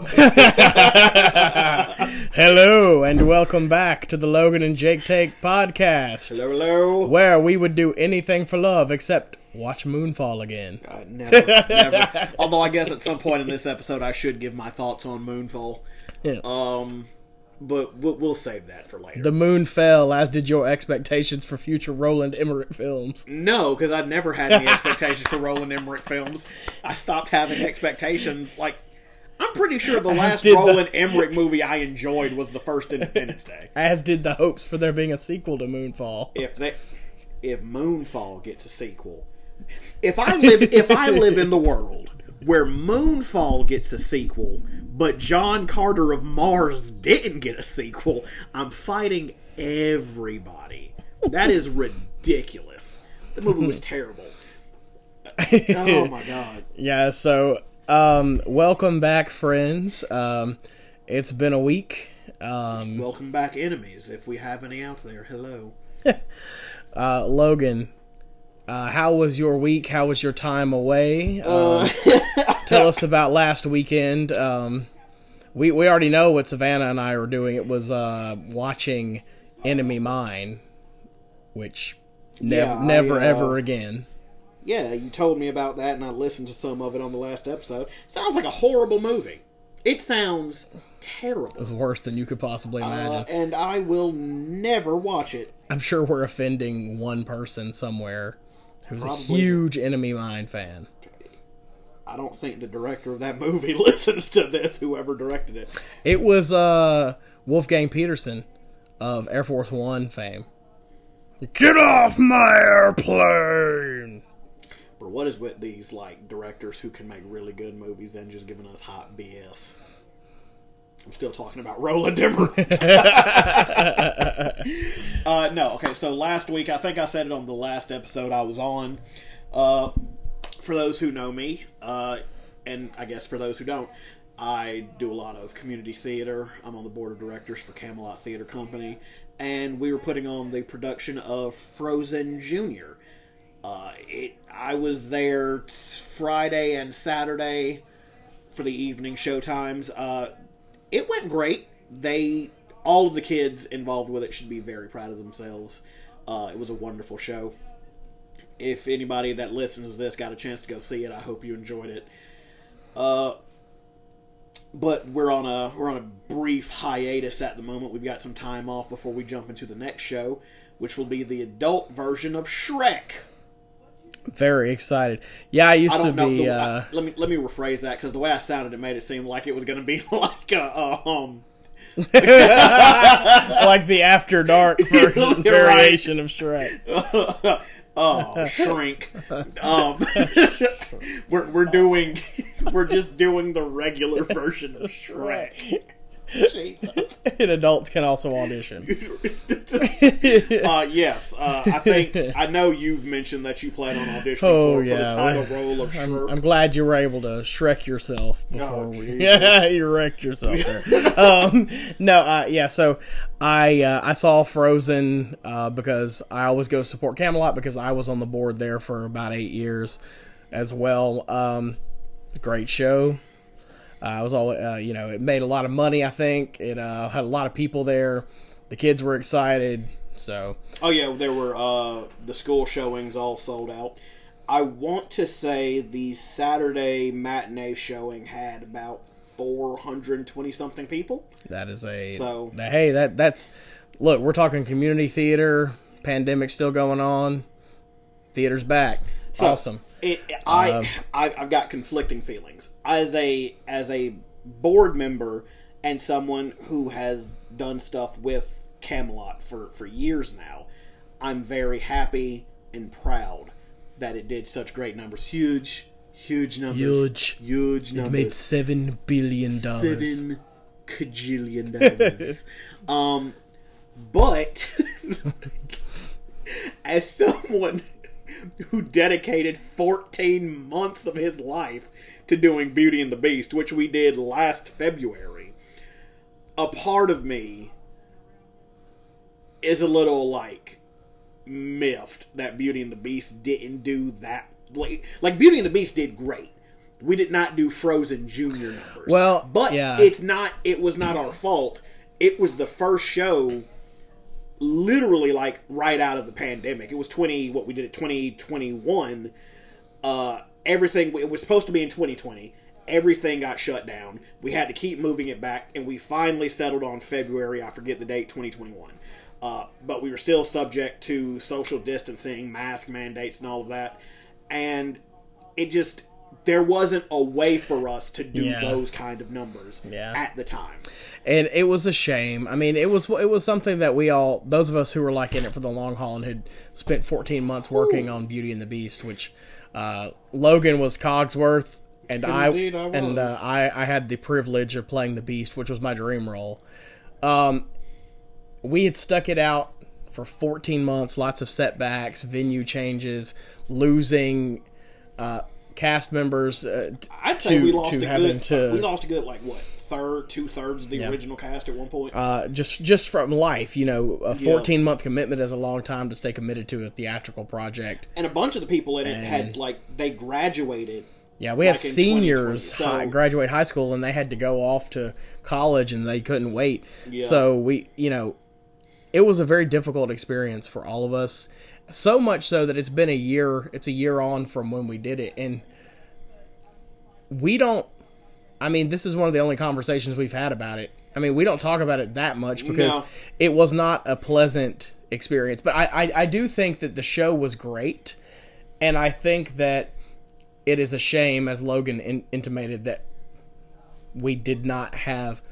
Hello and welcome back to the Logan and Jake Take podcast, hello, hello. where we would do anything for love except watch Moonfall again. Uh, never, never. Although I guess at some point in this episode I should give my thoughts on Moonfall. Yeah. Um, but we'll, we'll save that for later. the moon fell, as did your expectations for future Roland Emmerich films. no, because I'd never had any expectations for Roland Emmerich films. I stopped having expectations. Like, I'm pretty sure the last did the- Roland Emmerich movie I enjoyed was the first Independence Day. As did the hopes for there being a sequel to Moonfall. if they if Moonfall gets a sequel, if I live if I live in the world where Moonfall gets a sequel, but John Carter of Mars didn't get a sequel, I'm fighting everybody. That is ridiculous. The movie was terrible. Oh my god. Yeah, so um, welcome back, friends. Um, it's been a week. Um, Welcome back, enemies. If we have any out there, hello. uh, Logan, uh, how was your week? How was your time away? Uh. Um, tell us about last weekend. Um, we we already know what Savannah and I were doing. It was uh, watching Enemy Mine, which nev- Yeah, I, never uh, ever again. Yeah, you told me about that, and I listened to some of it on the last episode. Sounds like a horrible movie. It sounds It terrible. was worse than you could possibly imagine. Uh, and I will never watch it. I'm sure we're offending one person somewhere who's Probably. a huge Enemy Mine fan. I don't think the director of that movie listens to this, whoever directed it. It was uh, Wolfgang Petersen of Air Force One fame. Get off my airplane! What is with these like directors who can make really good movies and just giving us hot BS? I'm still talking about Roland Emmerich. uh, no, okay. So last week, I think I said it on the last episode I was on. Uh, for those who know me, uh, and I guess for those who don't, I do a lot of community theater. I'm on the board of directors for Camelot Theater Company, and we were putting on the production of Frozen Junior. Uh, it I was there Friday and Saturday for the evening show times. Uh, it went great. They all of the kids involved with it should be very proud of themselves. Uh, it was a wonderful show. If anybody that listens to this got a chance to go see it, I hope you enjoyed it. Uh, but we're on a we're on a brief hiatus at the moment. We've got some time off before we jump into the next show, which will be the adult version of Shrek. Very excited. Yeah, I used I to know. be. the- Uh, I- let me let me rephrase that because the way I sounded, it made it seem like it was going to be like a um. like the After Dark version, Right. variation of Shrek. oh, shrink. Um, we're we're doing, we're just doing the regular version of Shrek. Jesus. and adults can also audition. Uh, yes, uh, I think I know you've mentioned that you plan on auditioning Oh for, yeah, for the title role of I'm, Shrek. I'm glad you were able to Shrek yourself before Oh, we. Yeah, you wrecked yourself there. um, no, uh, yeah. So I uh, I saw Frozen uh, because I always go support Camelot because I was on the board there for about eight years as well. Um, great show. Uh, I was all uh, you know. It made a lot of money. I think it uh, had a lot of people there. The kids were excited. So Oh yeah, there were uh, the school showings all sold out. I want to say the Saturday matinee showing had about 420 something people. That is a So- hey that that's look we're talking community theater pandemic still going on theater's back So, awesome It, I, Um, I I've got conflicting feelings as a as a board member and someone who has done stuff with Camelot for for years now. I'm very happy and proud that it did such great numbers. Huge, huge numbers. Huge. huge numbers. It made seven billion dollars seven cajillion dollars. um, but as someone who dedicated 14 months of his life to doing Beauty and the Beast, which we did last February, a part of me is a little like miffed that Beauty and the Beast didn't do that. Like, like Beauty and the Beast did great. we did not do Frozen Junior numbers. Well, but yeah. it's not. It was not our fault. It was the first show, literally like right out of the pandemic. It was twenty. What we did twenty one. Uh, everything it was supposed to be in twenty twenty. Everything got shut down. We had to keep moving it back, and we finally settled on February. I forget the date, twenty twenty one. Uh, but we were still subject to social distancing, mask mandates, and all of that. And it just there wasn't a way for us to do Yeah. those kind of numbers Yeah. at the time. and it was a shame. I mean, it was it was something that we all, those of us who were like in it for the long haul and had spent 14 months working on Beauty and the Beast, which uh, Logan was Cogsworth, and I Indeed I and uh. I I had the privilege of playing the Beast, which was my dream role. Um, we had stuck it out for 14 months, lots of setbacks, venue changes, losing uh, cast members. Uh, I'd say to- we lost to a good. to- we lost a good like what third, two thirds of the original cast at one point. uh, just just from life, you know, a 14 month commitment is a long time to stay committed to a theatrical project. and a bunch of the people in it had like they graduated. Yeah, we had Like in seniors so- hi, graduate high school and they had to go off to college and they couldn't wait. Yeah. So we, you know, it was a very difficult experience for all of us. So much so that it's been a year. It's a year on from when we did it, and we don't. I mean, this is one of the only conversations we've had about it. I mean, we don't talk about it that much because No. it was not a pleasant experience. But I, I, I do think that the show was great, and I think that it is a shame, as Logan in, intimated, that we did not have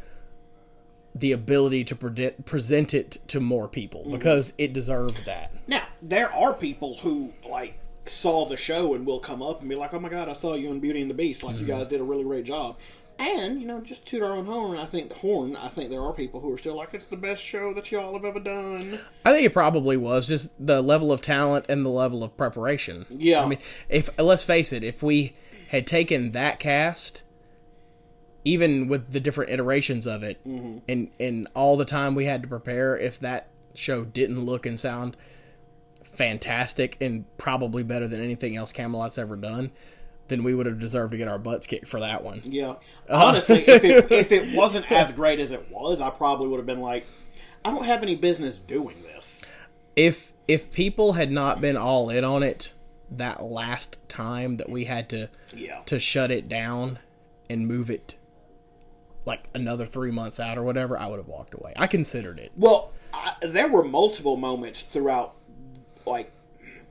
the ability to predict, present it to more people because it deserved that. Now there are people who like saw the show and will come up and be like, "Oh my god, I saw you in Beauty and the Beast! Like you Mm-hmm. guys did a really great job." And you know, just toot our own horn. I think the horn. I think there are people who are still like, "It's the best show that y'all have ever done." I think it probably was just the level of talent and the level of preparation. Yeah. I mean, if let's face it, if we had taken that cast, even with the different iterations of it, mm-hmm. and and all the time we had to prepare, if that show didn't look and sound fantastic and probably better than anything else Camelot's ever done, then we would have deserved to get our butts kicked for that one. Yeah. Honestly, if it if it wasn't as great as it was, I probably would have been like, "I don't have any business doing this." if if people had not been all in on it that last time that we had to Yeah. to shut it down and move it like another three months out or whatever, I would have walked away. I considered it. Well, I, there were multiple moments throughout, like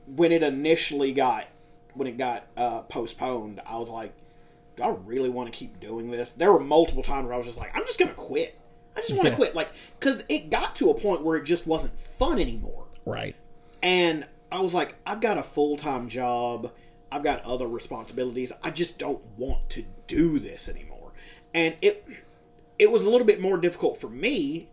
when it initially got when it got uh, postponed. I was like, "Do I really want to keep doing this?" There were multiple times where I was just like, "I'm just gonna quit. I just want to Yeah. quit." Like, because it got to a point where it just wasn't fun anymore. Right. And I was like, I've got a full time job. I've got other responsibilities. I just don't want to do this anymore. And it it was a little bit more difficult for me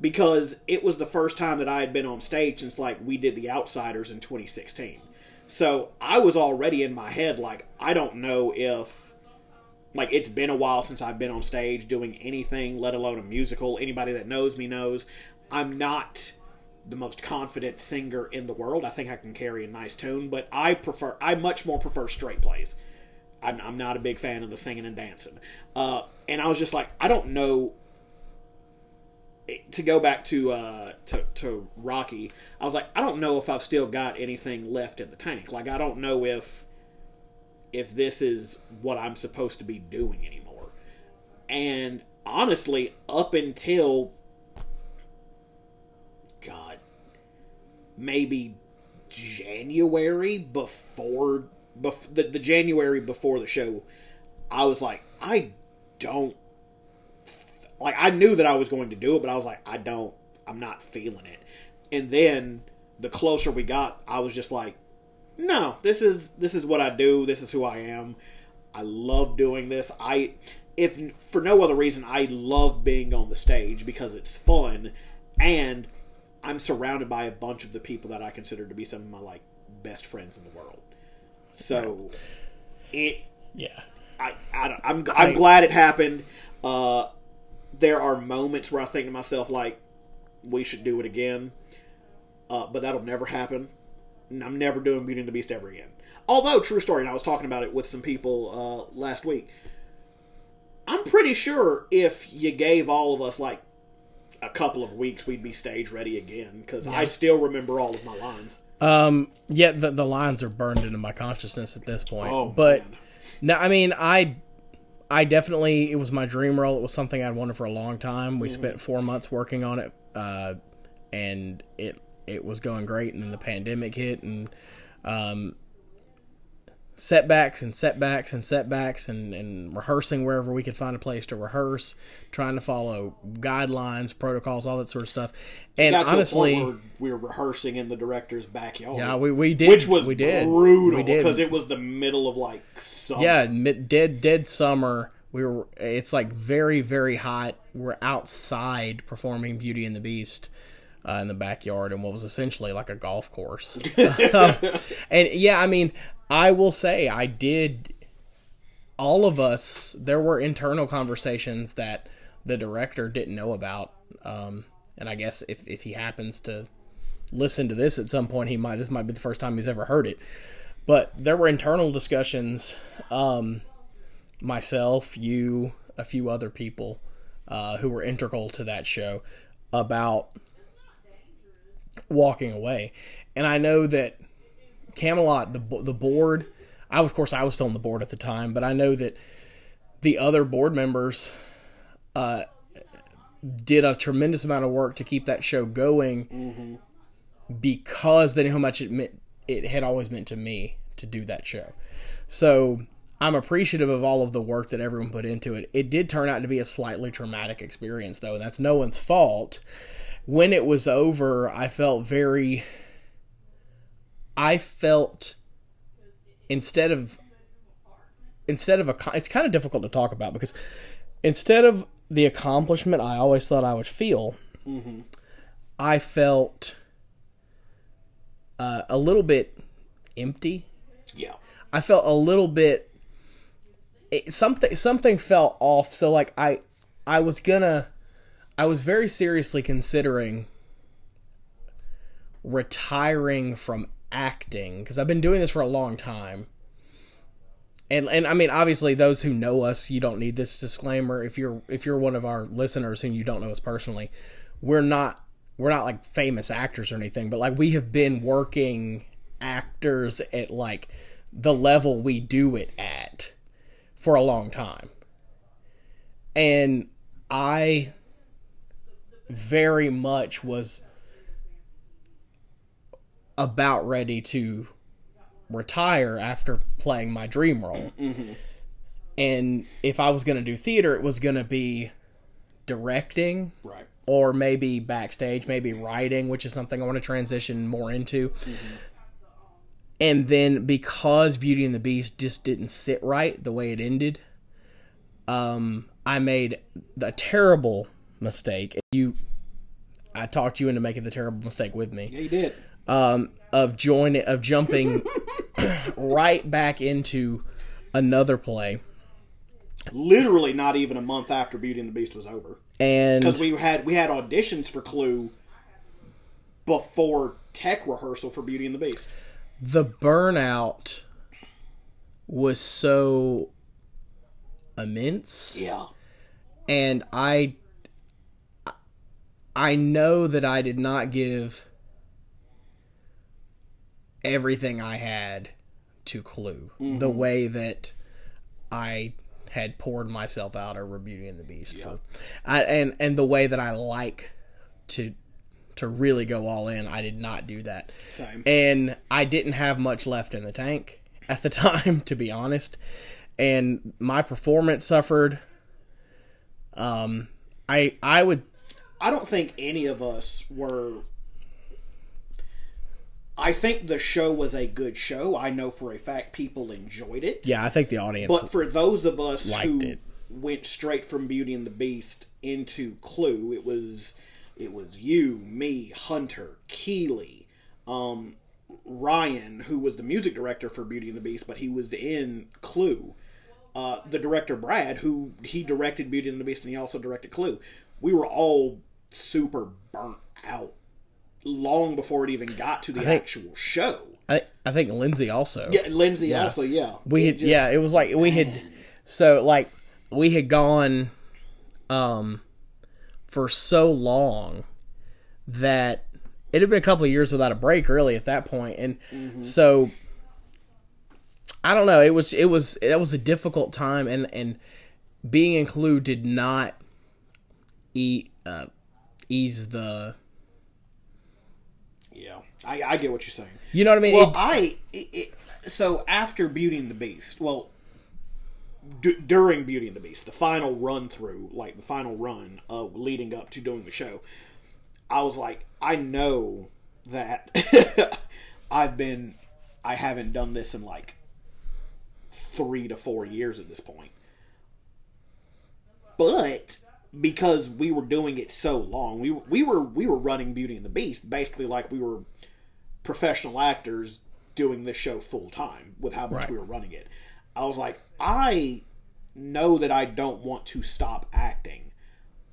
because it was the first time that I had been on stage since like we did the Outsiders in 2016. So I was already in my head like I don't know if like it's been a while since I've been on stage doing anything, let alone a musical. Anybody that knows me knows I'm not the most confident singer in the world. I think I can carry a nice tune, but I prefer I much more prefer straight plays. I'm, I'm not a big fan of the singing and dancing. Uh, and I was just like, I don't know. To go back to, uh, to to Rocky, I was like, I don't know if I've still got anything left in the tank. Like, I don't know if if this is what I'm supposed to be doing anymore. And honestly, up until God, maybe January before, bef- the, the January before the show, I was like, I don't like I knew that I was going to do it, but I was like, I don't, I'm not feeling it. And then the closer we got, I was just like, no, this is this is what I do. This is who I am. I love doing this. I if for no other reason, I love being on the stage because it's fun and I'm surrounded by a bunch of the people that I consider to be some of my like best friends in the world. So it Yeah. I, I I'm I'm glad it happened. Uh, there are moments where I think to myself like, we should do it again, uh, but that'll never happen. I'm never doing Beauty and the Beast ever again. Although, true story, and I was talking about it with some people uh, last week. I'm pretty sure if you gave all of us like a couple of weeks, we'd be stage ready again because I still remember all of my lines. Um, yet the, the lines are burned into my consciousness at this point. Oh, but man. no, I mean, I, I definitely it was my dream role. It was something I'd wanted for a long time. We spent four months working on it, uh, and it it was going great. And then the pandemic hit, and um, setbacks and setbacks and setbacks and, and rehearsing wherever we could find a place to rehearse, trying to follow guidelines, protocols, all that sort of stuff. And Got to honestly, a point where we were rehearsing in the director's backyard. yeah, we, we did, which was we did, brutal because it was the middle of like summer. yeah, mid, dead dead summer. We were. It's like very very hot. We're outside performing Beauty and the Beast. Uh, in the backyard and what was essentially like a golf course. Um, and yeah, I mean, I will say I did. All of us, there were internal conversations that the director didn't know about, um, and I guess if if he happens to listen to this at some point, he might. This might be the first time he's ever heard it. But there were internal discussions. Um, myself, you, a few other people uh, who were integral to that show about walking away. And I know that Camelot, the the board, I of course I was still on the board at the time, but I know that the other board members uh, did a tremendous amount of work to keep that show going because they knew how much it meant. It had always meant to me to do that show. So I'm appreciative of all of the work that everyone put into it. It did turn out to be a slightly traumatic experience, though, and that's no one's fault. When it was over, I felt very. I felt instead of instead of a it's kind of difficult to talk about because instead of the accomplishment I always thought I would feel, I felt uh, a little bit empty. yeah. I felt a little bit it, something something felt off. So like I I was gonna I was very seriously considering retiring from acting because I've been doing this for a long time. And and I mean obviously those who know us, you don't need this disclaimer. If you're if you're one of our listeners and you don't know us personally, we're not we're not like famous actors or anything, but like we have been working actors at like the level we do it at for a long time. And I very much was about ready to retire after playing my dream role. And if I was going to do theater, it was going to be directing Right. or maybe backstage, maybe writing, which is something I want to transition more into. And then because Beauty and the Beast just didn't sit right the way it ended, um, I made a terrible mistake. You, I talked you into making the terrible mistake with me Yeah, you did. Um, of joining of jumping right back into another play, Literally, not even a month after Beauty and the Beast was over, and because we had we had auditions for Clue before tech rehearsal for Beauty and the Beast. the burnout was so immense Yeah. and i i know that i did not give everything i had to clue the way that i had poured myself out over beauty and the beast for, I, and and the way that i like to to really go all in i did not do that Same. and I didn't have much left in the tank at the time, to be honest. And my performance suffered. Um, I I would I don't think any of us were. I think the show was a good show. I know for a fact people enjoyed it. yeah, I think the audience But for those of us who it. went straight from Beauty and the Beast into Clue, it was it was you, me, Hunter, Keeley, um, Ryan, who was the music director for Beauty and the Beast, but he was in Clue. Uh, the director Brad, who he directed Beauty and the Beast, and he also directed Clue. We were all super burnt out long before it even got to the think- actual show. I I think Lindsay also. Yeah, Lindsay also. Yeah, we It had just- yeah it was like we had so like we had gone um for so long that it had been a couple of years without a break really at that point and Mm-hmm. so i don't know it was it was that was a difficult time and and being in clue did not e uh, ease the Yeah, I, I get what you're saying. you know what i mean Well, It- I it, it, so after Beauty and the Beast, well, d- during Beauty and the Beast, the final run through, like the final run uh, leading up to doing the show, I was like, I know that I've been, I haven't done this in like three to four years at this point, but because we were doing it so long, we we were we were running Beauty and the Beast basically like we were professional actors doing this show full time with how much Right. we were running it. I was like, I know that I don't want to stop acting,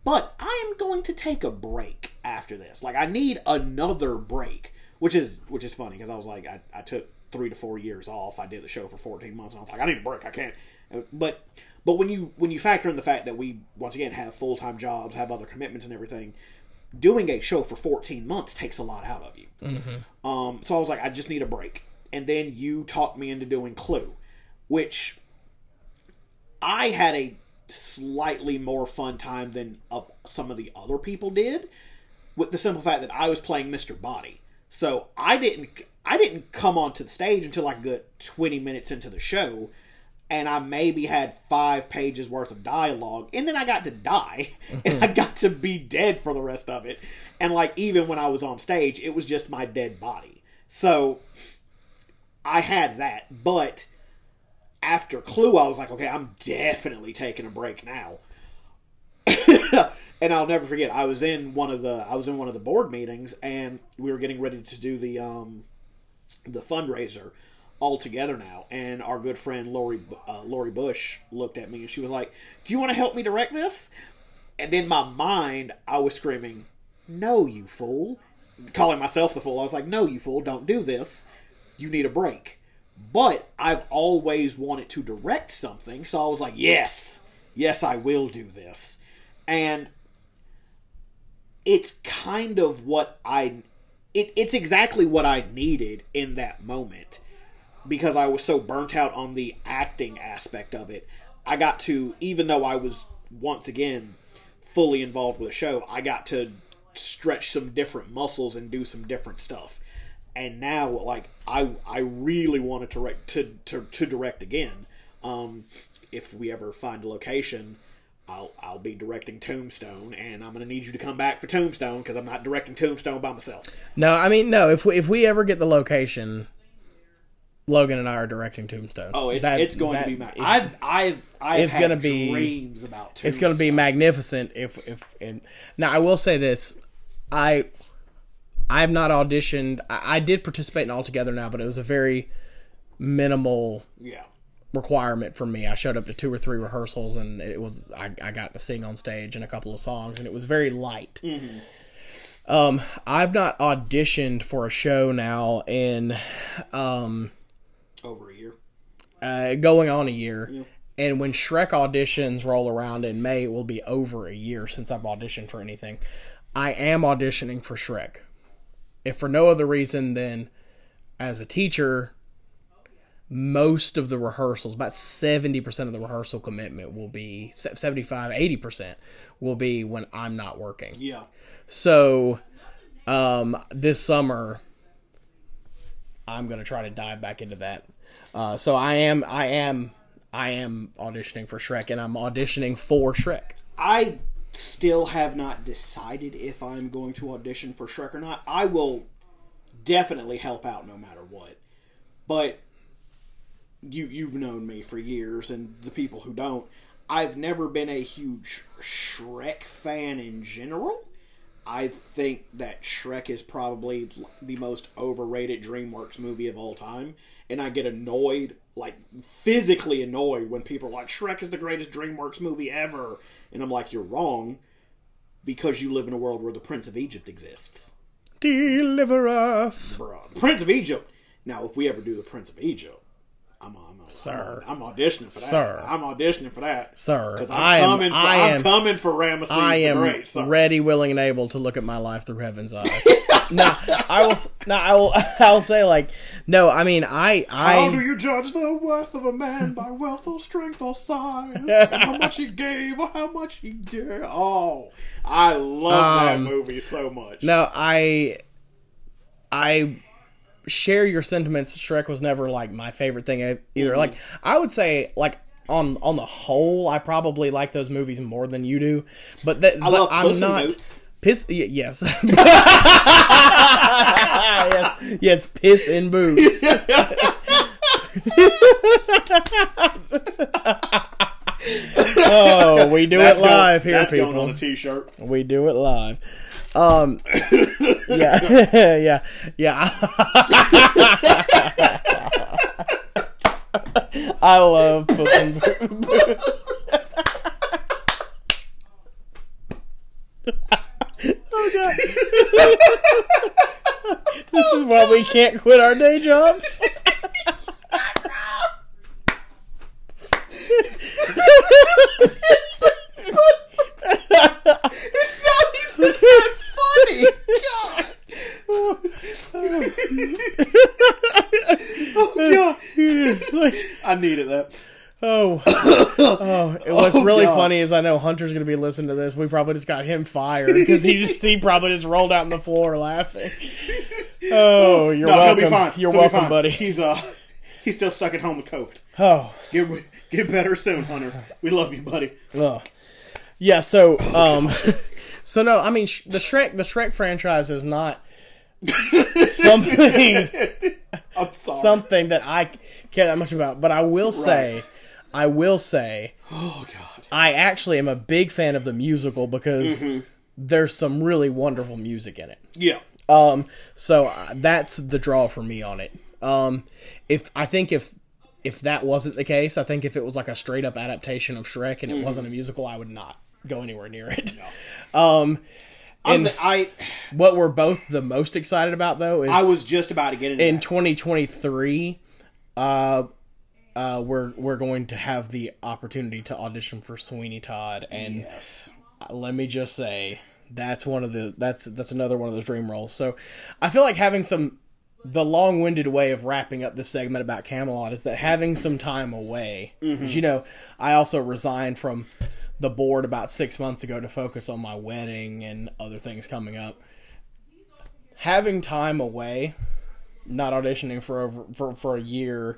but I am going to take a break after this. Like I need another break, which is which is funny because I was like, I, I took three to four years off. I did the show for fourteen months, and I was like, I need a break. I can't. Uh, but but when you when you factor in the fact that we once again have full time jobs, have other commitments and everything, doing a show for 14 months takes a lot out of you. Um, so I was like, I just need a break. And then you talked me into doing Clue, which I had a slightly more fun time than uh, some of the other people did, with the simple fact that I was playing Mr. Body. So I didn't I didn't come onto the stage until like a good 20 minutes into the show. And I maybe had five pages worth of dialogue, and then I got to die, and I got to be dead for the rest of it. And like even when I was on stage, it was just my dead body. So I had that, but after Clue, I was like, okay, I'm definitely taking a break now. and I'll never forget, I was in one of the I was in one of the board meetings, and we were getting ready to do the um, the fundraiser all together now. And our good friend Lori uh, Lori Bush looked at me, and she was like, "Do you want to help me direct this?" And in my mind, I was screaming, "No, you fool!" Calling myself the fool. I was like, "No, you fool! Don't do this. You need a break." But I've always wanted to direct something, so I was like, "Yes, yes, I will do this." And it's kind of what I it, it's exactly what I needed in that moment because I was so burnt out on the acting aspect of it. I got to even though I was once again fully involved with the show, I got to stretch some different muscles and do some different stuff. And now like I I really wanted to direct to to, to direct again. Um if we ever find a location, I'll I'll be directing Tombstone, and I'm gonna need you to come back for Tombstone because I'm not directing Tombstone by myself. no i mean no if we if we ever get the location logan and i are directing tombstone Oh, it's That- it's going that- to be. Ma- I've I've I've it's had gonna be- dreams about. Tombstone. it's going to be magnificent if if and now i will say this i i've not auditioned I, I did participate in all together now but it was a very minimal yeah. requirement for me i showed up to two or three rehearsals and it was i, I got to sing on stage and a couple of songs and it was very light um i've not auditioned for a show now in um Over a year. uh, going on a year. And when Shrek auditions roll around in May, it will be over a year since I've auditioned for anything. I am auditioning for Shrek. If for no other reason than as a teacher, most of the rehearsals, about 70% of the rehearsal commitment will be 75, 80% will be when I'm not working. Yeah. So, um, this summer, I'm gonna try to dive back into that. Uh, so I am, I am, I am auditioning for Shrek, and I'm auditioning for Shrek. I still have not decided if I'm going to audition for Shrek or not. I will definitely help out no matter what. But you you've known me for years and the people who don't, I've never been a huge Shrek fan in general. I think that Shrek is probably the most overrated DreamWorks movie of all time, and I get annoyed, like physically annoyed, when people are like, "Shrek is the greatest DreamWorks movie ever," and I'm like, "You're wrong," because you live in a world where the Prince of Egypt exists. Deliver us. Bruh. Prince of Egypt Now, if we ever do the Prince of Egypt, I'm, I'm, I'm, Sir. I'm, auditioning for that. Sir. I'm auditioning for that. Sir, Because I'm I am- coming for I I'm coming for Ramesses I am Great. ready, willing, and able to look at my life through heaven's eyes. no, I will. s- No, I will. I'll say like, no. I mean, I, How do you judge the worth of a man by wealth or strength or size? How much he gave or how much he gave? Oh, I love that Um, movie so much. no, I, I share your sentiments. Shrek was never like my favorite thing either. Mm-hmm. Like, I would say like. On, on the whole, I probably like those movies more than you do, but that I love I'm not. Boots. Piss, y- yes. yes. Yes, piss in boots. oh, we do That's it live going, here, going on people. a T-shirt. We do it live. Um, yeah, yeah, yeah. I love Puss in oh god. this is why we can't quit our day jobs. It's not funny. God. oh God. It's like, I needed that. oh, oh. And What's Oh, really God. funny is I know Hunter's gonna be listening to this. We probably just got him fired because he just he probably just rolled out on the floor laughing. Oh, you're No, welcome. he'll be fine. You're He'll welcome, buddy. He's uh, he's still stuck at home with COVID. Oh, Get get better soon, Hunter. We love you, buddy. Ugh. Yeah, so um so no, I mean sh- the Shrek the Shrek franchise is not something something that I care that much about, but I will say I will say oh God. I actually am a big fan of the musical because Mm-hmm. there's some really wonderful music in it. Yeah. Um, so uh, that's the draw for me on it. Um, if I think if if that wasn't the case, I think if it was like a straight up adaptation of Shrek and it Mm-hmm. wasn't a musical, I would not go anywhere near it. Um, I'm the- I what we're both the most excited about though is I was just about to get into in that. 2023. Uh, uh, we're we're going to have the opportunity to audition for Sweeney Todd, and Yes. let me just say that's one of the that's that's another one of those dream roles. So I feel like having some the long-winded way of wrapping up this segment about Camelot is that having some time away. 'cause, You know, I also resigned from the board about six months ago to focus on my wedding and other things coming up. Having time away, not auditioning for over for, for a year,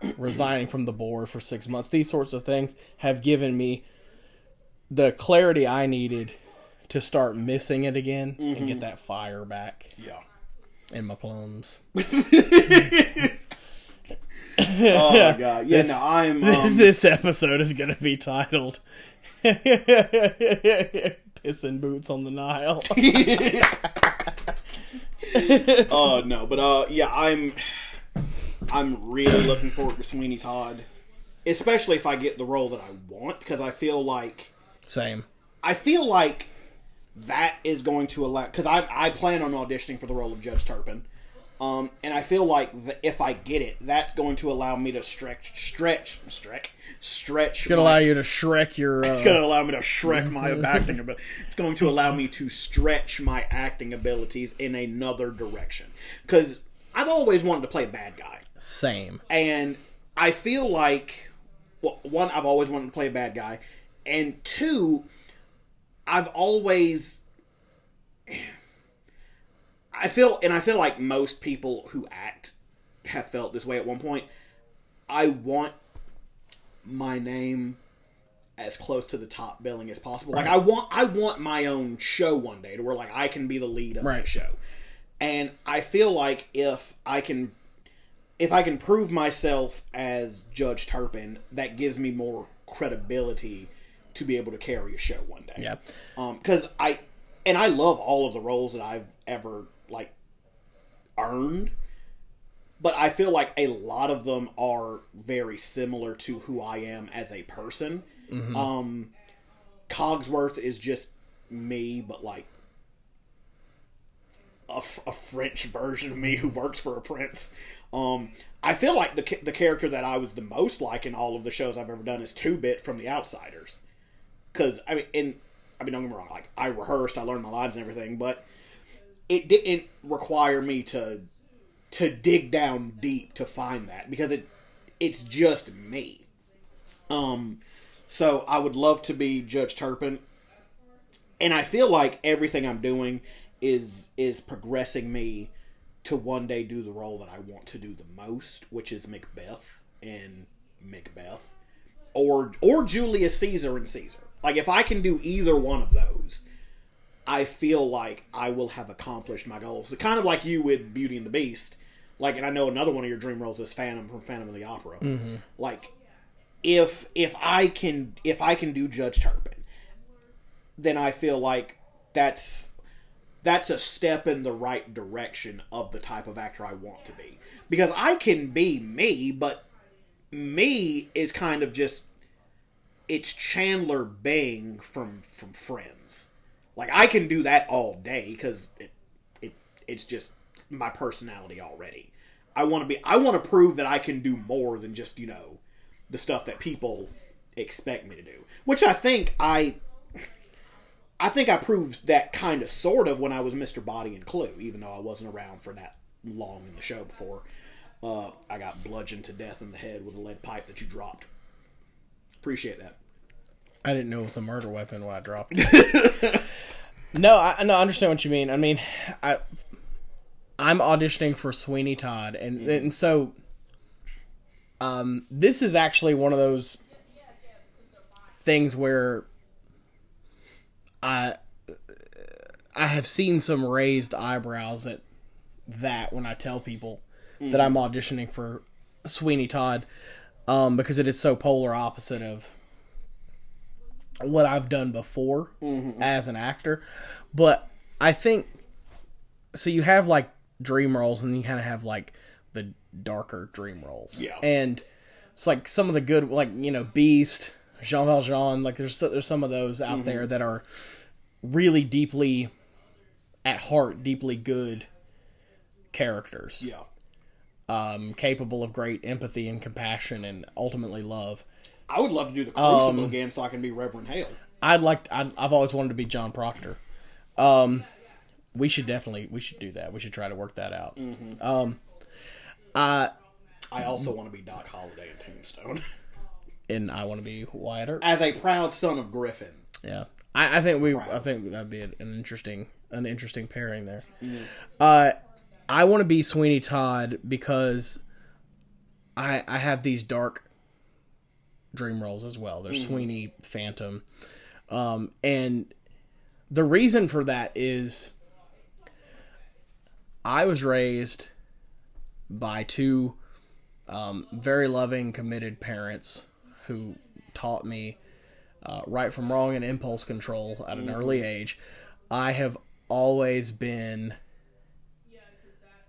resigning from the board for six months, these sorts of things have given me the clarity I needed to start missing it again and get that fire back Yeah. in my plums. Oh my God. Yeah. This- no, I'm. Um, this episode is going to be titled "Pissing Boots on the Nile." uh no, but uh yeah, I'm. I'm really looking forward to Sweeney Todd, especially if I get the role that I want, because I feel like Same. I feel like that is going to allow because I I plan on auditioning for the role of Judge Turpin, um, and I feel like the, if I get it, that's going to allow me to stretch stretch stretch stretch. It's gonna allow you to Shrek your. Uh, It's going to allow me to shrek my acting ability. It's going to allow me to stretch my acting abilities in another direction because I've always wanted to play a bad guy. same. And I feel like, well, one, I've always wanted to play a bad guy, and two, I've always, I feel, and I feel like most people who act have felt this way at one point. I want my name as close to the top billing as possible. Like I want, I want my own show one day to where like I can be the lead of Right. show, and I feel like if I can if I can prove myself as Judge Turpin, that gives me more credibility to be able to carry a show one day. Yeah. Um, because I and I love all of the roles that I've ever earned, but I feel like a lot of them are very similar to who I am as a person. Um, Cogsworth is just me, but like a, f- a French version of me who works for a prince. Um, I feel like the ca- the character that I was the most like in all of the shows I've ever done is Two Bit from The Outsiders. Because I mean, in I mean, don't get me wrong. Like I rehearsed, I learned my lines and everything, but it didn't require me to to dig down deep to find that because it it's just me. Um, so I would love to be Judge Turpin, and I feel like everything I'm doing is is progressing me to one day do the role that I want to do the most, which is Macbeth in Macbeth, or or Julius Caesar in Caesar. Like if I can do either one of those, I feel like I will have accomplished my goals. Kind of like you with Beauty and the Beast. Like, and I know another one of your dream roles is Phantom from Phantom of the Opera. Mm-hmm. Like, if if I can if I can do Judge Turpin, then I feel like that's that's a step in the right direction of the type of actor I want to be. Because I can be me, but me is kind of just it's Chandler Bing from from Friends. Like I can do that all day because it, it it's just my personality already. I want to be I want to prove that I can do more than just you know the stuff that people expect me to do, which I think I I think I proved that kind of sort of when I was Mr. Body and Clue, even though I wasn't around for that long in the show before uh, I got bludgeoned to death in the head with a lead pipe that you dropped. Appreciate that. I didn't know it was a murder weapon when I dropped it. no, I no, I understand what you mean. I mean, I I'm auditioning for Sweeney Todd, and and so um, this is actually one of those things where I I have seen some raised eyebrows at that when I tell people that I'm auditioning for Sweeney Todd um, because it is so polar opposite of what I've done before as an actor. But I think so. You have like dream roles, and you kind of have like the darker dream roles. Yeah. and it's like some of the good, like you know, Beast, Jean Valjean. Like there's there's some of those out there that are really deeply at heart, deeply good characters Yeah. um, capable of great empathy and compassion and ultimately love. I would love to do the Crucible again so I can be Reverend Hale. I'd like. I'd, I've always wanted to be John Proctor. Um, we should definitely. We should do that. We should try to work that out. Um, uh, I also want to be Doc Holliday in Tombstone. and I want to be Wyatt Earp. As a proud son of Griffin. Yeah, I, I think we. I think that'd be an interesting, an interesting pairing there. Uh, I want to be Sweeney Todd because I I have these dark dream roles as well. There's Sweeney, Phantom, um, and the reason for that is I was raised by two um, very loving, committed parents who taught me uh, right from wrong and impulse control at an early age. I have always been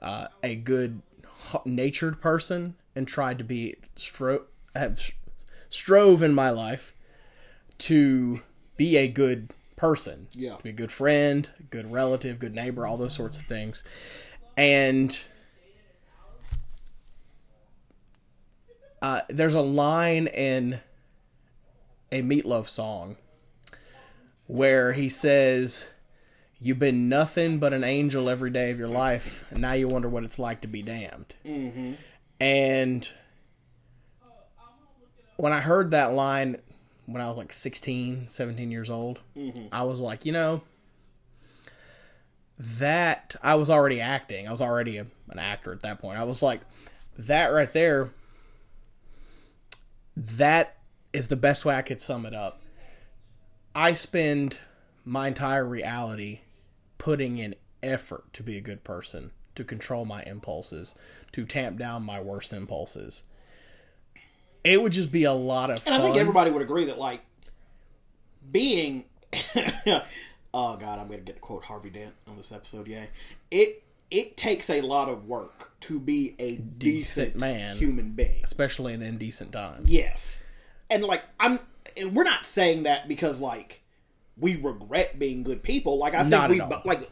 uh, a good natured person and tried to be stro- have strove in my life to be a good person Yeah. to be a good friend good relative good neighbor all those sorts of things and uh, there's a line in a Meat Loaf song where he says You've been nothing but an angel every day of your life, and now you wonder what it's like to be damned. Mm-hmm. And when I heard that line when I was like 16, 17 years old, mm-hmm. I was like, you know, that I was already acting. I was already a, an actor at that point. I was like, that right there, that is the best way I could sum it up. I spend my entire reality putting in effort to be a good person, to control my impulses, to tamp down my worst impulses. It would just be a lot of fun. And I think everybody would agree that, like, being. oh, God, I'm going to get to quote Harvey Dent on this episode, yeah. It. It takes a lot of work to be a decent, man. human being. especially in indecent times. Yes. And like I'm and we're not saying that because like we regret being good people. Like I think Not we all. like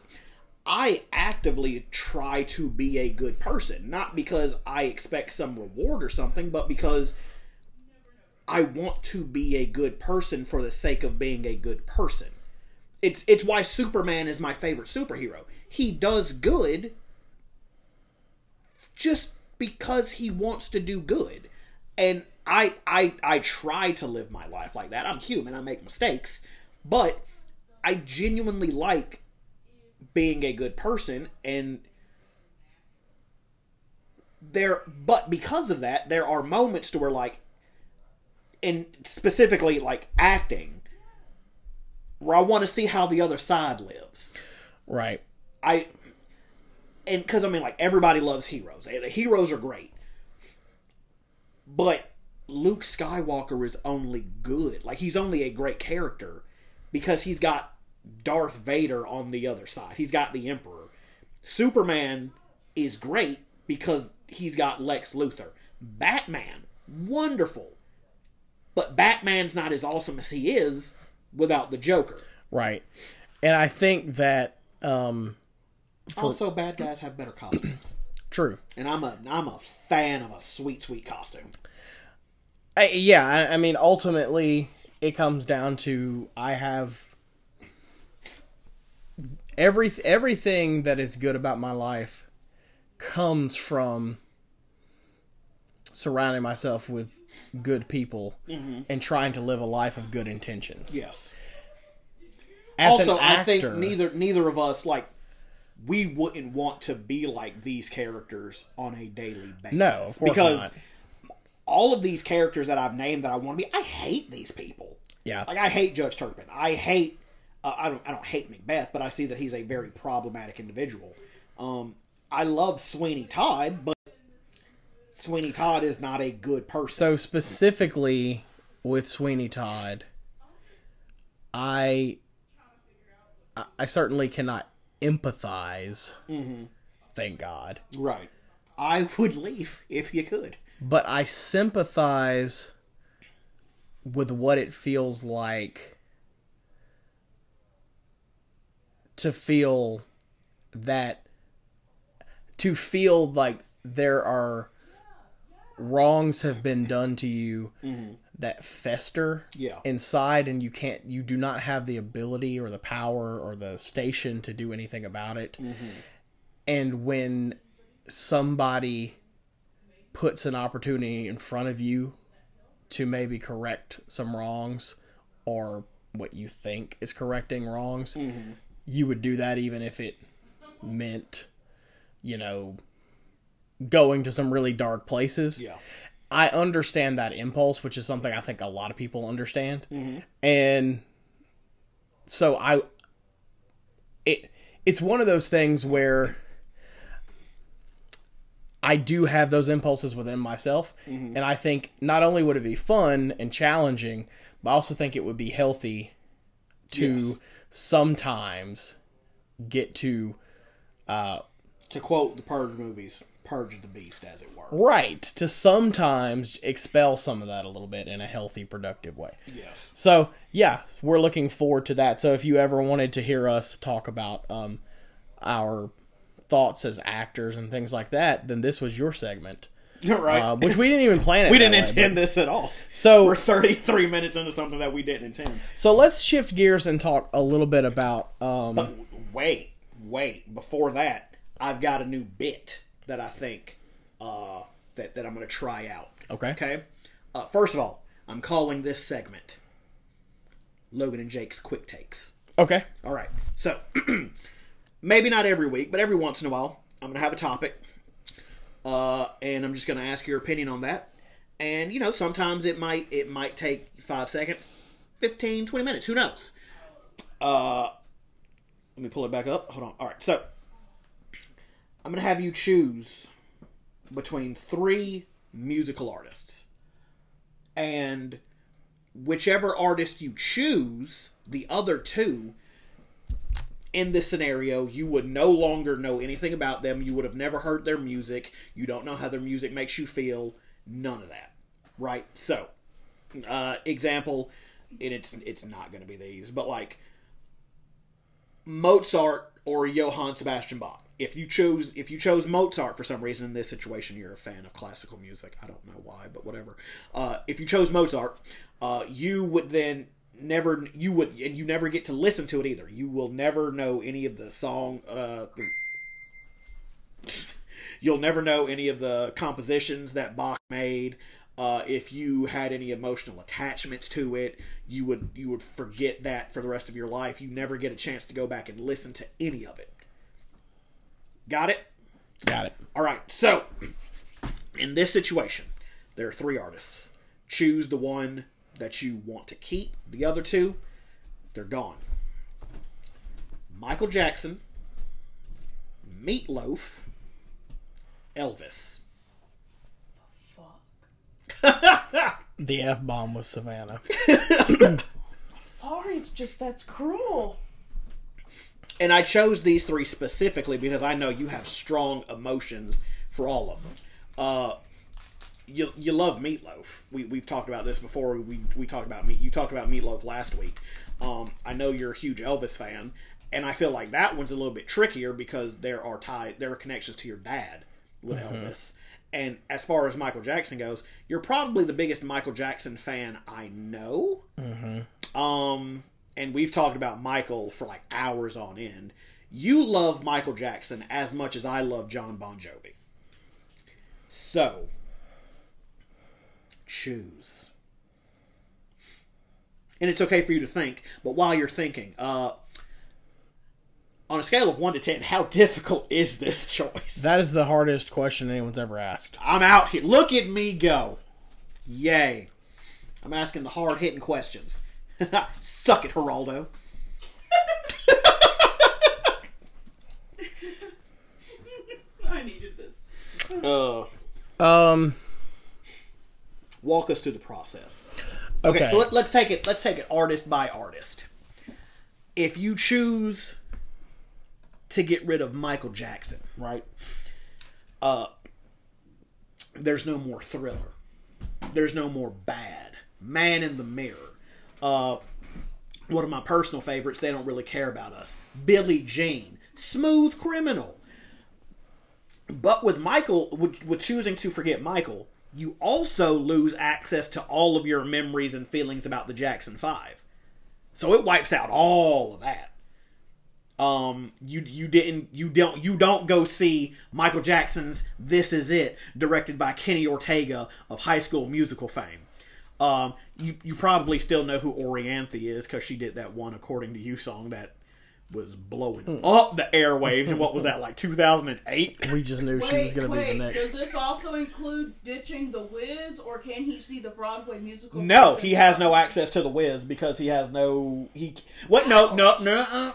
I actively try to be a good person, not because I expect some reward or something, but because I want to be a good person for the sake of being a good person. It's it's why Superman is my favorite superhero. He does good just because he wants to do good. And I I I try to live my life like that. I'm human, I make mistakes, but I genuinely like being a good person and there but because of that there are moments to where like and specifically like acting where I want to see how the other side lives. Right. I and because I mean, like everybody loves heroes. The heroes are great, but Luke Skywalker is only good. Like he's only a great character because he's got Darth Vader on the other side. He's got the Emperor. Superman is great because he's got Lex Luthor. Batman, wonderful, but Batman's not as awesome as he is without the Joker. Right. And I think that um also, bad guys have better costumes. true. and I'm a I'm a fan of a sweet sweet costume. I, yeah, I, I mean, ultimately, it comes down to I have every everything that is good about my life comes from surrounding myself with good people and trying to live a life of good intentions. Yes. As also, actor, I think neither neither of us like we wouldn't want to be like these characters on a daily basis. No, of course because not. all of these characters that I've named that I want to be, I hate these people. Yeah. Like I hate Judge Turpin. I hate. Uh, I don't. I don't hate Macbeth, but I see that he's a very problematic individual. Um, I love Sweeney Todd, but Sweeney Todd is not a good person. So specifically with Sweeney Todd, I I- certainly cannot empathize. Mm-hmm. Thank God, right. I would leave if you could. but I sympathize with what it feels like to feel that to feel like there are wrongs have been done to you mm-hmm. that fester Yeah. inside and you can't you do not have the ability or the power or the station to do anything about it. Mm-hmm. And when somebody puts an opportunity in front of you to maybe correct some wrongs or what you think is correcting wrongs mm-hmm. you would do that even if it meant you know going to some really dark places Yeah. I understand that impulse, which is something I think a lot of people understand. Mm-hmm. And so I it it's one of those things where I do have those impulses within myself, mm-hmm. and I think not only would it be fun and challenging, but I also think it would be healthy to Yes. sometimes get to uh, To quote the Purge movies, purge the beast, as it were. right to sometimes expel some of that a little bit in a healthy, productive way. Yes. So yeah, we're looking forward to that. So if you ever wanted to hear us talk about um, our thoughts as actors and things like that, then this was your segment, right. uh, which we didn't even plan. It we didn't way, intend this at all. So We're 33 minutes into something that we didn't intend. so let's shift gears and talk a little bit about. Um, But wait, wait. Before that, I've got a new bit that I think uh, that that I'm going to try out. okay. Okay. Uh, first of all, I'm calling this segment Logan and Jake's quick takes. Okay. All right. So maybe not every week, but every once in a while, I'm going to have a topic, uh, and I'm just going to ask your opinion on that. And you know, sometimes it might it might take five seconds, 15, 20 minutes. Who knows? Uh, let me pull it back up. Hold on. All right. So I'm going to have you choose between three musical artists, and whichever artist you choose, the other two in this scenario, you would no longer know anything about them. You would have never heard their music. You don't know how their music makes you feel. None of that. Right? So, uh, example, and it's it's not going to be these, but like Mozart or Johann Sebastian Bach. If you chose if you chose Mozart for some reason in this situation, you're a fan of classical music. I don't know why, but whatever. Uh, if you chose Mozart, uh, you would then never you would and you never get to listen to it either. You will never know any of the song. Uh, you'll never know any of the compositions that Bach made. Uh, if you had any emotional attachments to it, you would you would forget that for the rest of your life. You never get a chance to go back and listen to any of it. Got it? Got it. All right. So, in this situation, there are three artists. Choose the one that you want to keep. The other two, they're gone. Michael Jackson, Meat Loaf, Elvis. Fuck. The F bomb was Savannah. I'm sorry, it's just that's cruel. And I chose these three specifically because I know you have strong emotions for all of them. Uh, you you love Meat Loaf. We we've talked about this before. We we talked about meat. You talked about Meat Loaf last week. Um, I know you're a huge Elvis fan, and I feel like that one's a little bit trickier because there are tie there are connections to your dad with Elvis. And as far as Michael Jackson goes, you're probably the biggest Michael Jackson fan I know. Um, and we've talked about Michael for like hours on end. You love Michael Jackson as much as I love Jon Bon Jovi. So, choose. And it's okay for you to think, but while you're thinking, uh, on a scale of 1 to 10, how difficult is this choice? That is the hardest question anyone's ever asked. I'm out here. Look at me go. Yay. I'm asking the hard hitting questions. Suck it, Geraldo. I needed this. Uh, Um. walk us through the process. Okay, Okay. so let, let's take it. Let's take it artist by artist. If you choose to get rid of Michael Jackson, right? Uh, there's no more Thriller. There's no more Bad. Man in the Mirror. Uh, one of my personal favorites. They don't really care about us. Billie Jean. Smooth Criminal. But with Michael, with, with choosing to forget Michael, you also lose access to all of your memories and feelings about the Jackson Five. So it wipes out all of that. Um, you you didn't you don't you don't go see Michael Jackson's "This Is It" directed by Kenny Ortega of High School Musical fame. Um, you you probably still know who Orianthi is because she did that one "According to You" song that was blowing up the airwaves. And what was that like 2008? We just knew she was going to be the next. Does this also include ditching the Wiz, or can he see the Broadway musical? No, he has no access to the Wiz because he has no he. What? No, no, no. Uh.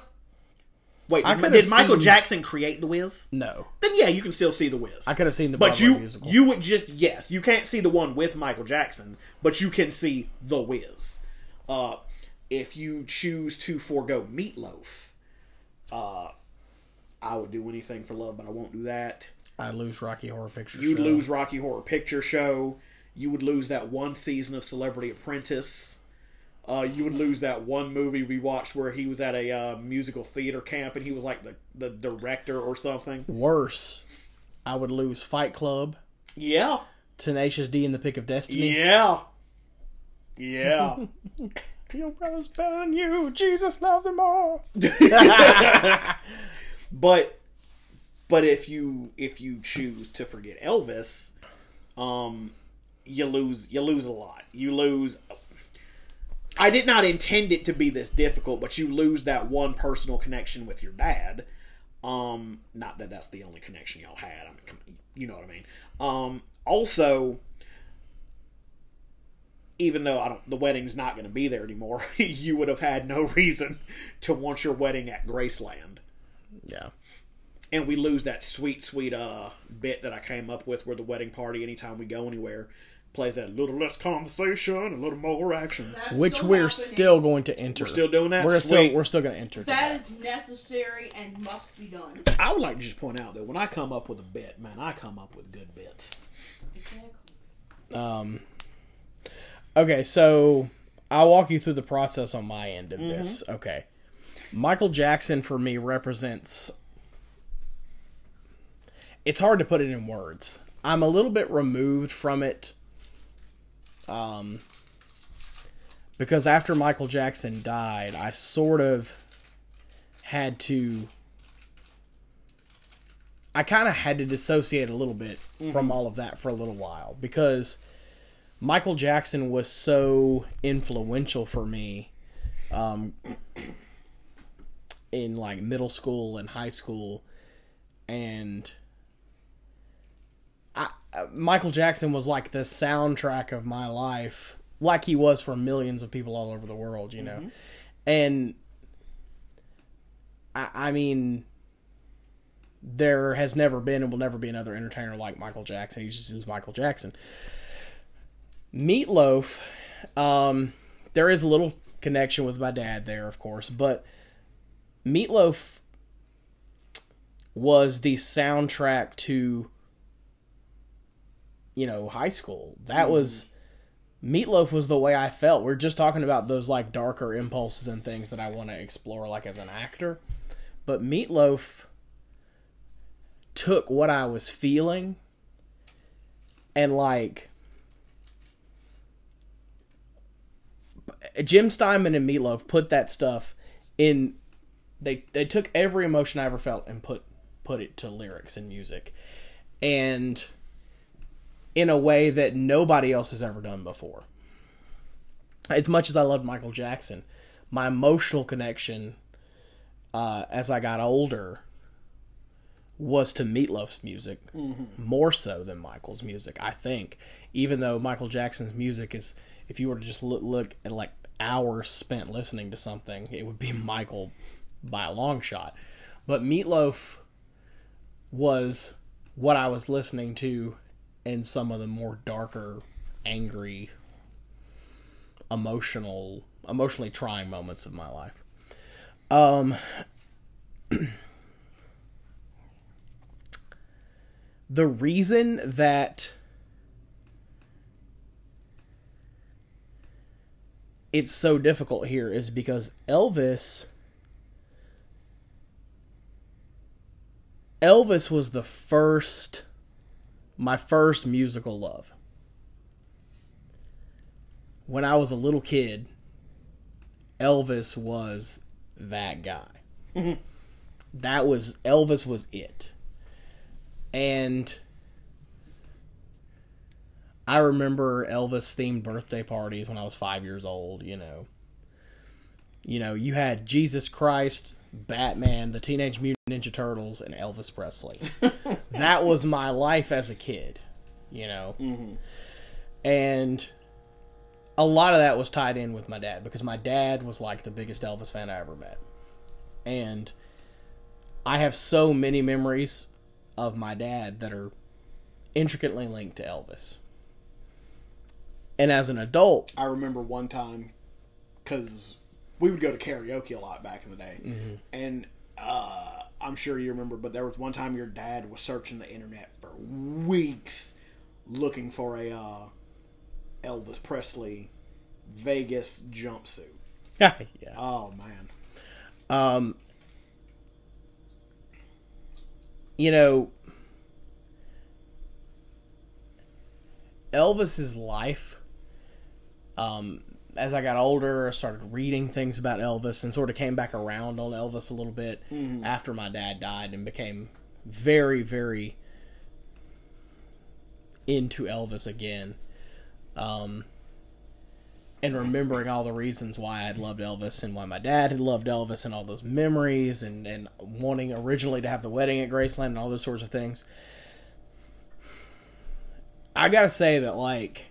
Wait, I did, could've Michael seen- Jackson create the Wiz? No. Then yeah, you can still see the Wiz. I could have seen the but Broadway you musical. you would just yes, you can't see the one with Michael Jackson, but you can see the Wiz. Uh, if you choose to forego Meat Loaf, uh, I would do anything for love, but I won't do that. I lose Rocky Horror Picture You'd Show. lose Rocky Horror Picture Show. You would lose that one season of Celebrity Apprentice. Uh, you would lose that one movie we watched where he was at a uh, musical theater camp and he was like the, the director or something. Worse, I would lose Fight Club, Yeah. Tenacious D, in the Pick of Destiny. Yeah. Yeah. Your brother's better than you. Jesus loves him all. but but if you if you choose to forget Elvis, um you lose you lose a lot. You lose I did not intend it to be this difficult, but you lose that one personal connection with your dad. Um not that that's the only connection y'all had. I mean, you know what I mean. Um also even though I don't, the wedding's not going to be there anymore, you would have had no reason to want your wedding at Graceland Yeah. and we lose that sweet, sweet uh bit that I came up with where the wedding party, anytime we go anywhere, plays that a little less conversation, a little more action. That's Which still we're happening. still going to enter. We're still doing that? We're Sweet. still we're still going to enter. That that. is necessary and must be done. I would like to just point out that when I come up with a bit, man, I come up with good bits. Exactly. Um, okay, so I'll walk you through the process on my end of this. Mm-hmm. Okay. Michael Jackson for me represents. It's hard to put it in words. I'm a little bit removed from it. Um, because after Michael Jackson died, I sort of had to. I kind of had to dissociate a little bit from all of that for a little while because Michael Jackson was so influential for me um, in like middle school and high school, and Michael Jackson was like the soundtrack of my life, like he was for millions of people all over the world, you know, and I, I mean. There has never been and will never be another entertainer like Michael Jackson. He's just he's Michael Jackson. Meat Loaf, um, there is a little connection with my dad there, of course, but Meat Loaf was the soundtrack to, you know, high school. That mm-hmm. was Meat Loaf was the way I felt. We're just talking about those like darker impulses and things that I want to explore, like as an actor. But Meat Loaf took what I was feeling and like Jim Steinman and Meat Loaf put that stuff in. They they took every emotion I ever felt and put put it to lyrics and music, and in a way that nobody else has ever done before. As much as I loved Michael Jackson, my emotional connection uh, as I got older was to Meat Loaf's music more so than Michael's music. I think, even though Michael Jackson's music is, if you were to just look, look at like hours spent listening to something, it would be Michael by a long shot. But Meat Loaf was what I was listening to in some of the more darker, angry, emotional, emotionally trying moments of my life. Um. the reason that it's so difficult here is because Elvis Elvis was the first my first musical love. When I was a little kid, Elvis was that guy. that was Elvis was it and I remember Elvis themed birthday parties when I was five years old. You know, you know, you had Jesus Christ, Batman, the Teenage Mutant Ninja Turtles, and Elvis Presley. that was my life as a kid. You know, and a lot of that was tied in with my dad because my dad was like the biggest Elvis fan I ever met, and I have so many memories of my dad that are intricately linked to Elvis. And as an adult, I remember one time because we would go to karaoke a lot back in the day, and uh, I'm sure you remember. But there was one time your dad was searching the internet for weeks looking for a uh, Elvis Presley Vegas jumpsuit. yeah, Oh man, um, you know, Elvis's life. Um, as I got older, I started reading things about Elvis and sort of came back around on Elvis a little bit after my dad died and became very, very into Elvis again. Um, and remembering all the reasons why I'd loved Elvis and why my dad had loved Elvis and all those memories and, and wanting originally to have the wedding at Graceland and all those sorts of things. I gotta say that, like,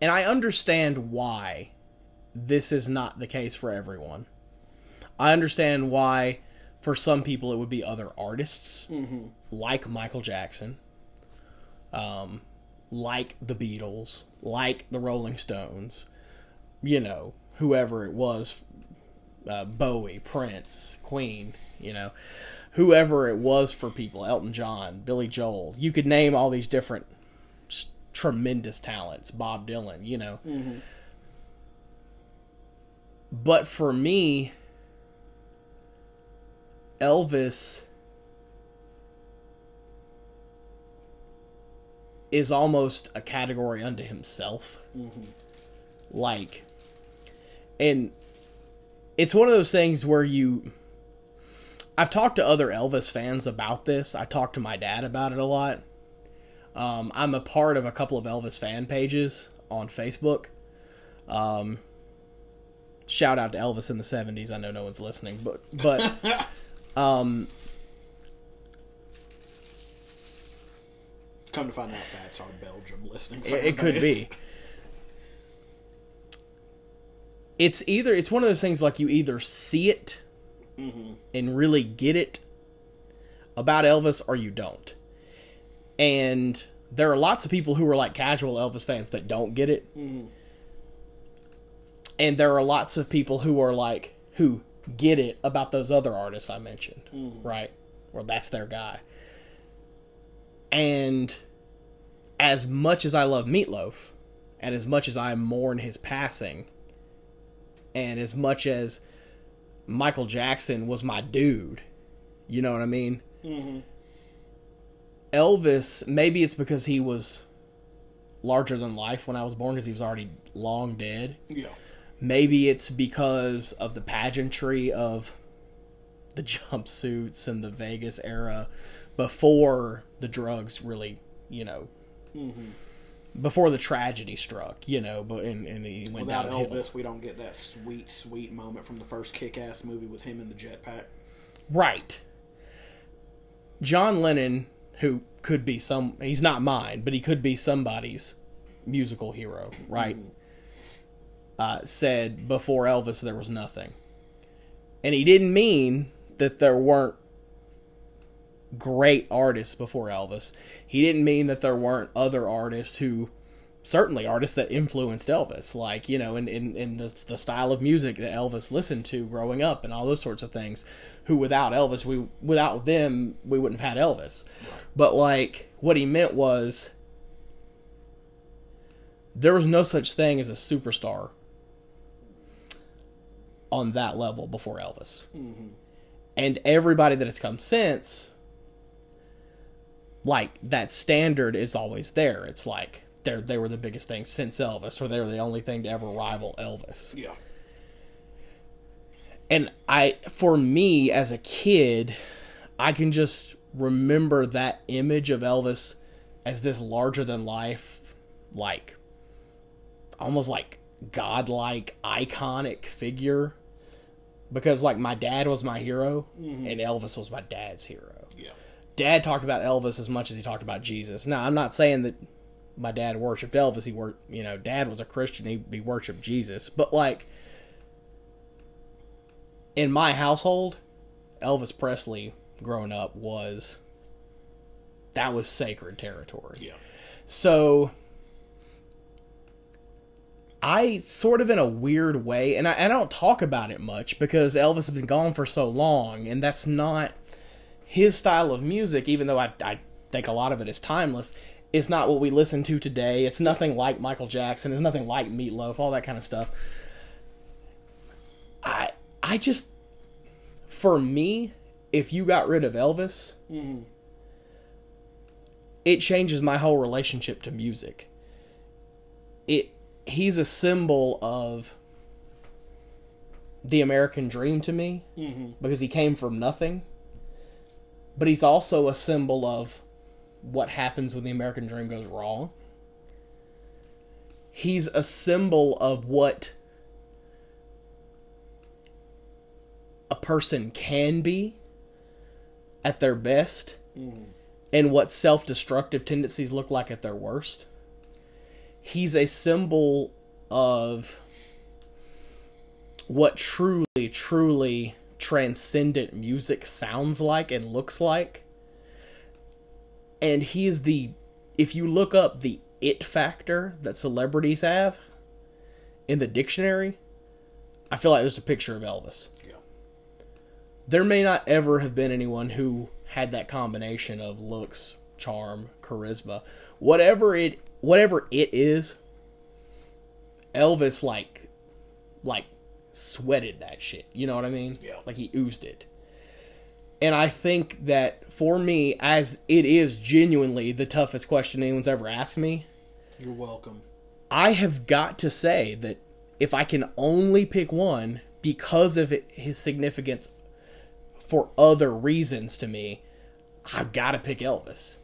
and I understand why this is not the case for everyone. I understand why for some people it would be other artists like Michael Jackson, um, like the Beatles, like the Rolling Stones, you know, whoever it was, uh, Bowie, Prince, Queen, you know, whoever it was for people, Elton John, Billy Joel. You could name all these different tremendous talents, Bob Dylan, you know. Mm-hmm. But for me, Elvis is almost a category unto himself. Mm-hmm. Like, and it's one of those things where you. I've talked to other Elvis fans about this. I talked to my dad about it a lot. Um, I'm a part of a couple of Elvis fan pages on Facebook. Um, shout out to Elvis in the 70s. I know no one's listening, but but um, Come to find out, that's our Belgium listening. it, it could be. It's either it's one of those things like you either see it and really get it about Elvis or you don't. And there are lots of people who are like casual Elvis fans that don't get it. Mm-hmm. And there are lots of people who are like who get it about those other artists I mentioned, mm-hmm. right? Or that's their guy. And as much as I love Meat Loaf, and as much as I mourn his passing, and as much as Michael Jackson was my dude, you know what I mean? Mm-hmm. Elvis, maybe it's because he was larger than life when I was born because he was already long dead. Yeah. Maybe it's because of the pageantry of the jumpsuits and the Vegas era before the drugs really, you know, mm-hmm. before the tragedy struck, you know, but and, and he went Without downhill. Elvis, we don't get that sweet, sweet moment from the first Kick-Ass movie with him in the jetpack. Right. John Lennon, who could be some, he's not mine, but he could be somebody's musical hero, right? Uh, said before Elvis there was nothing. And he didn't mean that there weren't great artists before Elvis. He didn't mean that there weren't other artists who, certainly artists that influenced Elvis, like, you know, in, in, in the, the style of music that Elvis listened to growing up and all those sorts of things, who without Elvis, we, without them, we wouldn't have had Elvis. But, like, what he meant was there was no such thing as a superstar on that level before Elvis. Mm-hmm. And everybody that has come since, like that standard is always there. It's like they they were the biggest thing since Elvis, or they were the only thing to ever rival Elvis. Yeah. And I, for me as a kid, I can just remember that image of Elvis as this larger than life, like almost like godlike, iconic figure. Because like my dad was my hero, mm-hmm. and Elvis was my dad's hero. Yeah. Dad talked about Elvis as much as he talked about Jesus. Now, I'm not saying that my dad worshipped Elvis. He wor you know, dad was a Christian. He, he worshipped Jesus. But like in my household, Elvis Presley growing up was that was sacred territory. Yeah. So I sort of in a weird way, and I, I don't talk about it much because Elvis has been gone for so long, and that's not his style of music, even though I, I think a lot of it is timeless. It's not what we listen to today. It's nothing like Michael Jackson. It's nothing like Meat Loaf, all that kind of stuff. I I just for me, if you got rid of Elvis, mm-hmm. it changes my whole relationship to music. It he's a symbol of the American dream to me mm-hmm. because he came from nothing. But he's also a symbol of what happens when the American dream goes wrong. He's a symbol of what a person can be at their best mm. and what self destructive tendencies look like at their worst. He's a symbol of what truly, truly transcendent music sounds like and looks like. And he is the, if you look up the it factor that celebrities have in the dictionary, I feel like there's a picture of Elvis Yeah. there may not ever have been anyone who had that combination of looks, charm, charisma, whatever it whatever it is, Elvis like like sweated that shit. You know what I mean? Yeah. Like he oozed it. And I think that for me, as it is genuinely the toughest question anyone's ever asked me, You're welcome. I have got to say that if I can only pick one because of it, his significance for other reasons to me, I've got to pick Elvis.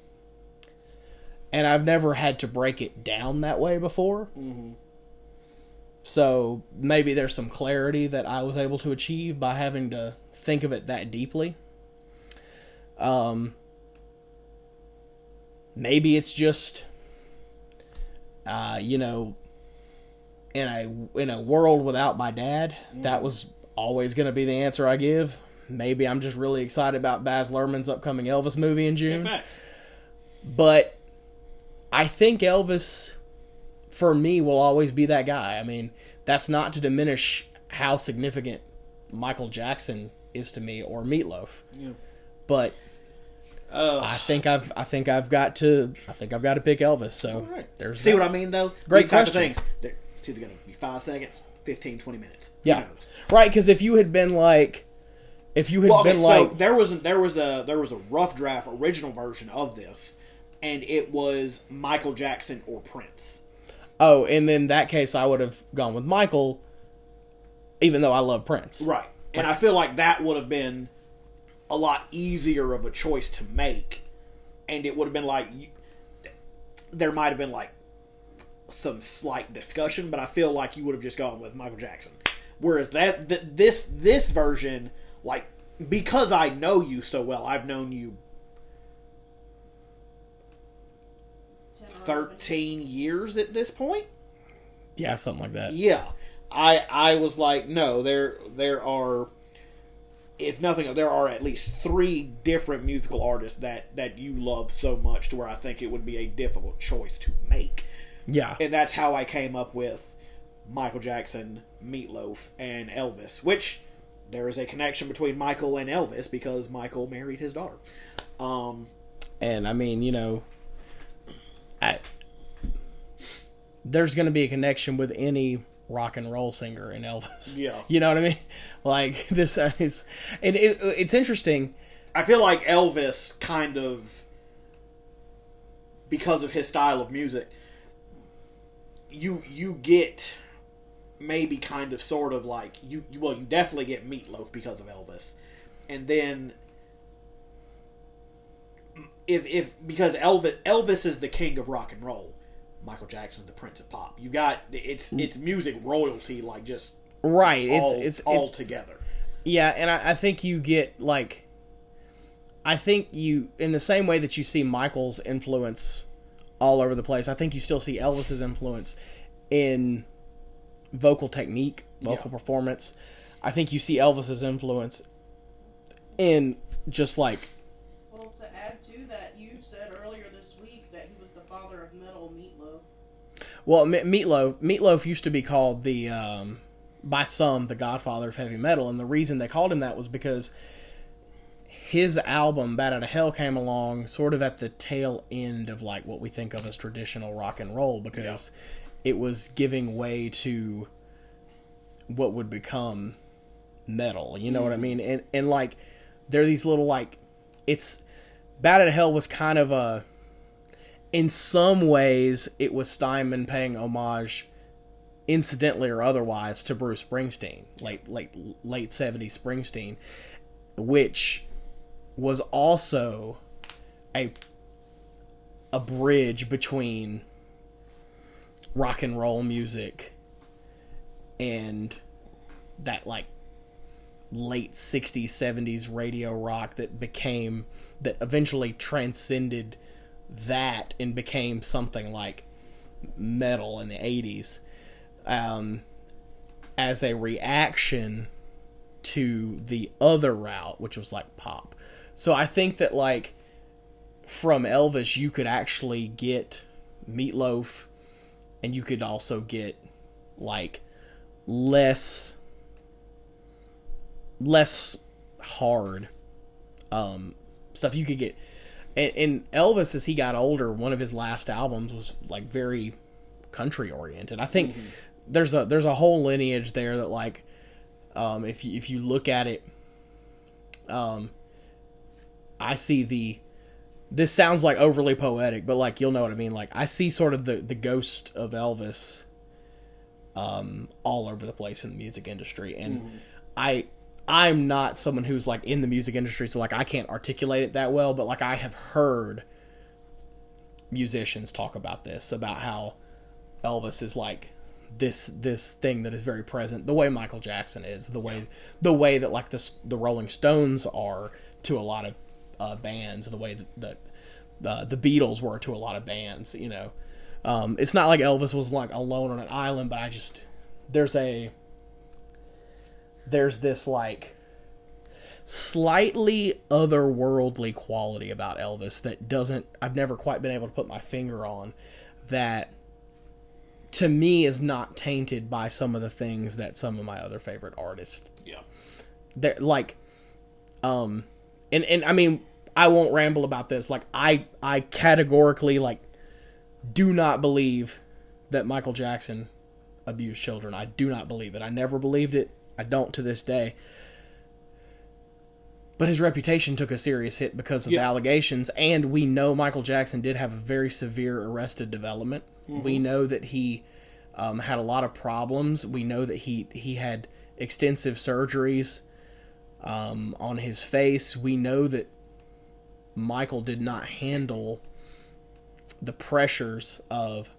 And I've never had to break it down that way before. Mm-hmm. So maybe there's some clarity that I was able to achieve by having to think of it that deeply. Um, maybe it's just uh, you know, in a in a world without my dad, that was always going to be the answer I give. Maybe I'm just really excited about Baz Luhrmann's upcoming Elvis movie in June, but I think Elvis, for me, will always be that guy. I mean, that's not to diminish how significant Michael Jackson is to me or Meat Loaf, Yeah. but Uh, I think I've I think I've got to I think I've got to pick Elvis. So right. there's See that. what I mean, though? Great These type of question. things. They're, it's either going to be five seconds, 15, 20 minutes. Who Yeah, knows? right. Because if you had been like, if you had Well, okay, been so like, there was a, there was a there was a rough draft original version of this, and it was Michael Jackson or Prince. oh, and in that case, I would have gone with Michael, even though I love Prince. Right. And I feel like that would have been a lot easier of a choice to make. And it would have been like, there might have been like some slight discussion, but I feel like you would have just gone with Michael Jackson. Whereas that, th- this, this version, like, because I know you so well, I've known you 10 or 11. 13 years at this point. Yeah, something like that. Yeah, I I was like, no, there there are, if nothing, there are at least three different musical artists that that you love so much to where I think it would be a difficult choice to make, Yeah, and that's how I came up with Michael Jackson, Meat Loaf, and Elvis, which there is a connection between Michael and Elvis because Michael married his daughter. Um, and I mean, you know, I, there's going to be a connection with any rock and roll singer in Elvis. Yeah. you know what I mean. Like this is, and it, it's interesting. I feel like Elvis kind of because of his style of music you you get maybe kind of sort of like you you- well you definitely get Meat Loaf because of Elvis and then if if because Elvis Elvis is the king of rock and roll Michael Jackson, the prince of pop you got it's mm. it's music royalty like just Right. It's all, it's all it's together Yeah, and I, I think you get like, I think you in the same way that you see Michael's influence all over the place. I think you still see Elvis's influence in vocal technique, vocal Yeah. performance. I think you see Elvis's influence in just like well, Me- Meat Loaf. Meatloaf used to be called the um, by some the Godfather of heavy metal, and the reason they called him that was because his album Bat Out of Hell came along sort of at the tail end of like what we think of as traditional rock and roll because it was giving way to what would become metal. You know what I mean? And and like there are these little like it's Bat Out of Hell was kind of a in some ways it was Steinman paying homage incidentally or otherwise to Bruce Springsteen, late late late 70s Springsteen, which was also a a bridge between rock and roll music and that like late 60s 70s radio rock that became that eventually transcended that and became something like metal in the 80s um, as a reaction to the other route which was like pop. So i think that like from elvis you could actually get Meat Loaf and you could also get like less less hard um stuff. You could get and, and Elvis, as he got older, one of his last albums was like very country oriented. I think there's a there's a whole lineage there that like, um, if you, if you look at it, um, I see the. This sounds like overly poetic, but like you'll know what I mean. Like I see sort of the the ghost of Elvis, um, all over the place in the music industry, and I I'm not someone who's like in the music industry, so like I can't articulate it that well, but like I have heard musicians talk about this about how Elvis is like this this thing that is very present, the way Michael Jackson is, the way the way that like the the Rolling Stones are to a lot of uh, bands, the way that the the, the Beatles were to a lot of bands, you know. Um, it's not like Elvis was like alone on an island, but I just there's a there's this like slightly otherworldly quality about Elvis that doesn't I've never quite been able to put my finger on that to me is not tainted by some of the things that some of my other favorite artists Yeah. they're like um and and I mean I won't ramble about this like I I categorically like do not believe that Michael Jackson abused children. I do not believe it. I never believed it. I don't to this day. But his reputation took a serious hit because of the allegations, and we know Michael Jackson did have a very severe arrested development. We know that he um, had a lot of problems. We know that he he had extensive surgeries um, on his face. We know that Michael did not handle the pressures of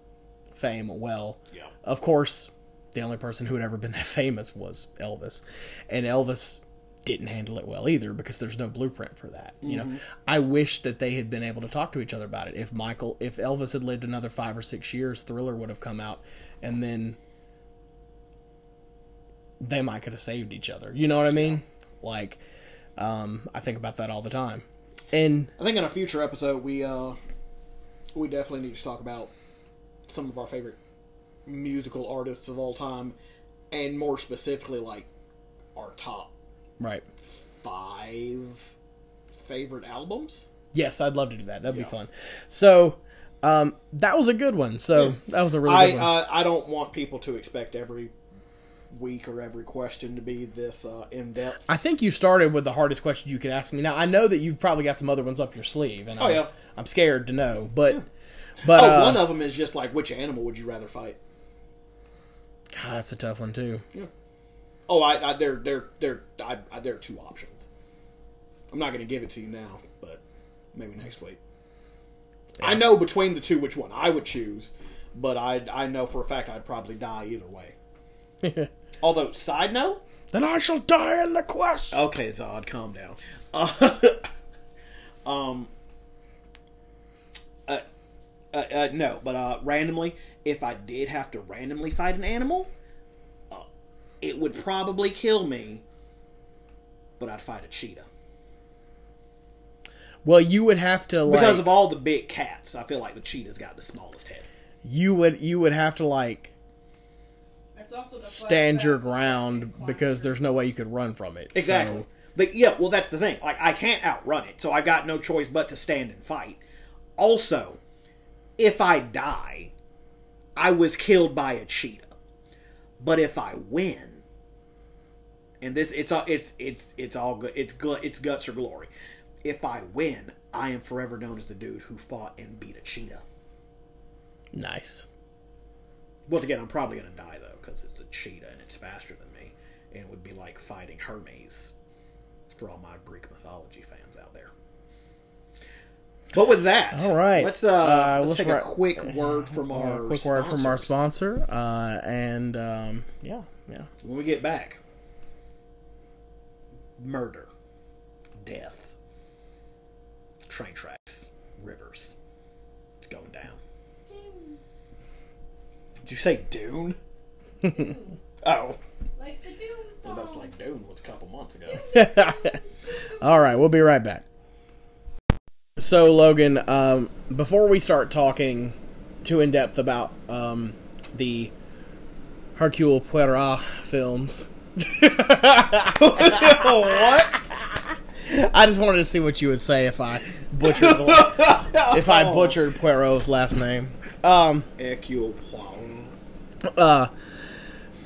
fame well. Yeah. Of course, the only person who had ever been that famous was Elvis. And Elvis didn't handle it well either because there's no blueprint for that. You know, I wish that they had been able to talk to each other about it. If Michael, if Elvis had lived another five or six years, Thriller would have come out and then they might could have saved each other. You know what I mean? Like, um, I think about that all the time. And I think in a future episode we uh we definitely need to talk about some of our favorite musical artists of all time and more specifically like our top right. five favorite albums. Yes, I'd love to do that. That'd Yeah. be fun. So, um, that was a good one. So that was a really I good one. uh, I don't want people to expect every week or every question to be this uh, in depth. I think you started with the hardest question you could ask me. Now I know that you've probably got some other ones up your sleeve, and Oh, I'm, yeah. I'm scared to know. But, but Oh, uh, one of them is just like which animal would you rather fight? God, that's a tough one too. Yeah. Oh, I, I there there there I, I, there are two options. I'm not going to give it to you now, but maybe next week. I know between the two which one I would choose, but I I know for a fact I'd probably die either way. Although, side note, then I shall die in the quest. okay, Zod, calm down. Uh, um, uh, uh, uh, no, but uh, randomly, if I did have to randomly fight an animal, uh, it would probably kill me. But I'd fight a cheetah Well, you would have to like because of all the big cats. I feel like the cheetah's got the smallest head. you would you would have to like also stand your ground because there's no way you could run from it. So- Exactly. Like, yeah, well, that's the thing. Like, I can't outrun it, so I got no choice but to stand and fight. Also, if I die, I was killed by a cheetah. But if I win, and this it's all it's it's it's all good. It's gl- it's guts or glory. If I win, I am forever known as the dude who fought and beat a cheetah. nice. Once again, I'm probably gonna die though because it's a cheetah and it's faster than me, and it would be like fighting Hermes for all my Greek mythology fans out there. But with that, All right. let's uh, Uh, let's, let's take ri- a quick word from Uh, our quick word from our sponsor, uh, and um, yeah, yeah. when we get back. Murder, death, train tracks, rivers. It's going down. Did you say Dune? oh, Like the Doom song. well, that's like Dune was a couple months ago. All right, we'll be right back. So, Logan, um, before we start talking too in depth about um, the Hercule Poirot films, what? I just wanted to see what you would say if I butchered the, if I butchered Poirot's last name. Um, Hercule Poirot. uh,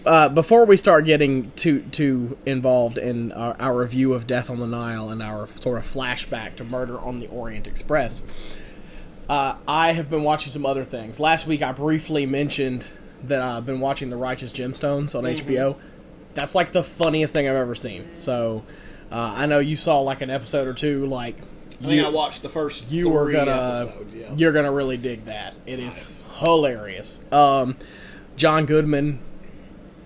uh, before we start getting too too involved in our, our review of Death on the Nile and our sort of flashback to Murder on the Orient Express, uh, I have been watching some other things. Last week, I briefly mentioned that I've been watching The Righteous Gemstones on HBO. That's like the funniest thing I've ever seen. So uh, I know you saw like an episode or two. Like I think I watched the first you were gonna episodes, yeah. you're gonna really dig that. It is Nice. hilarious. Um, John Goodman,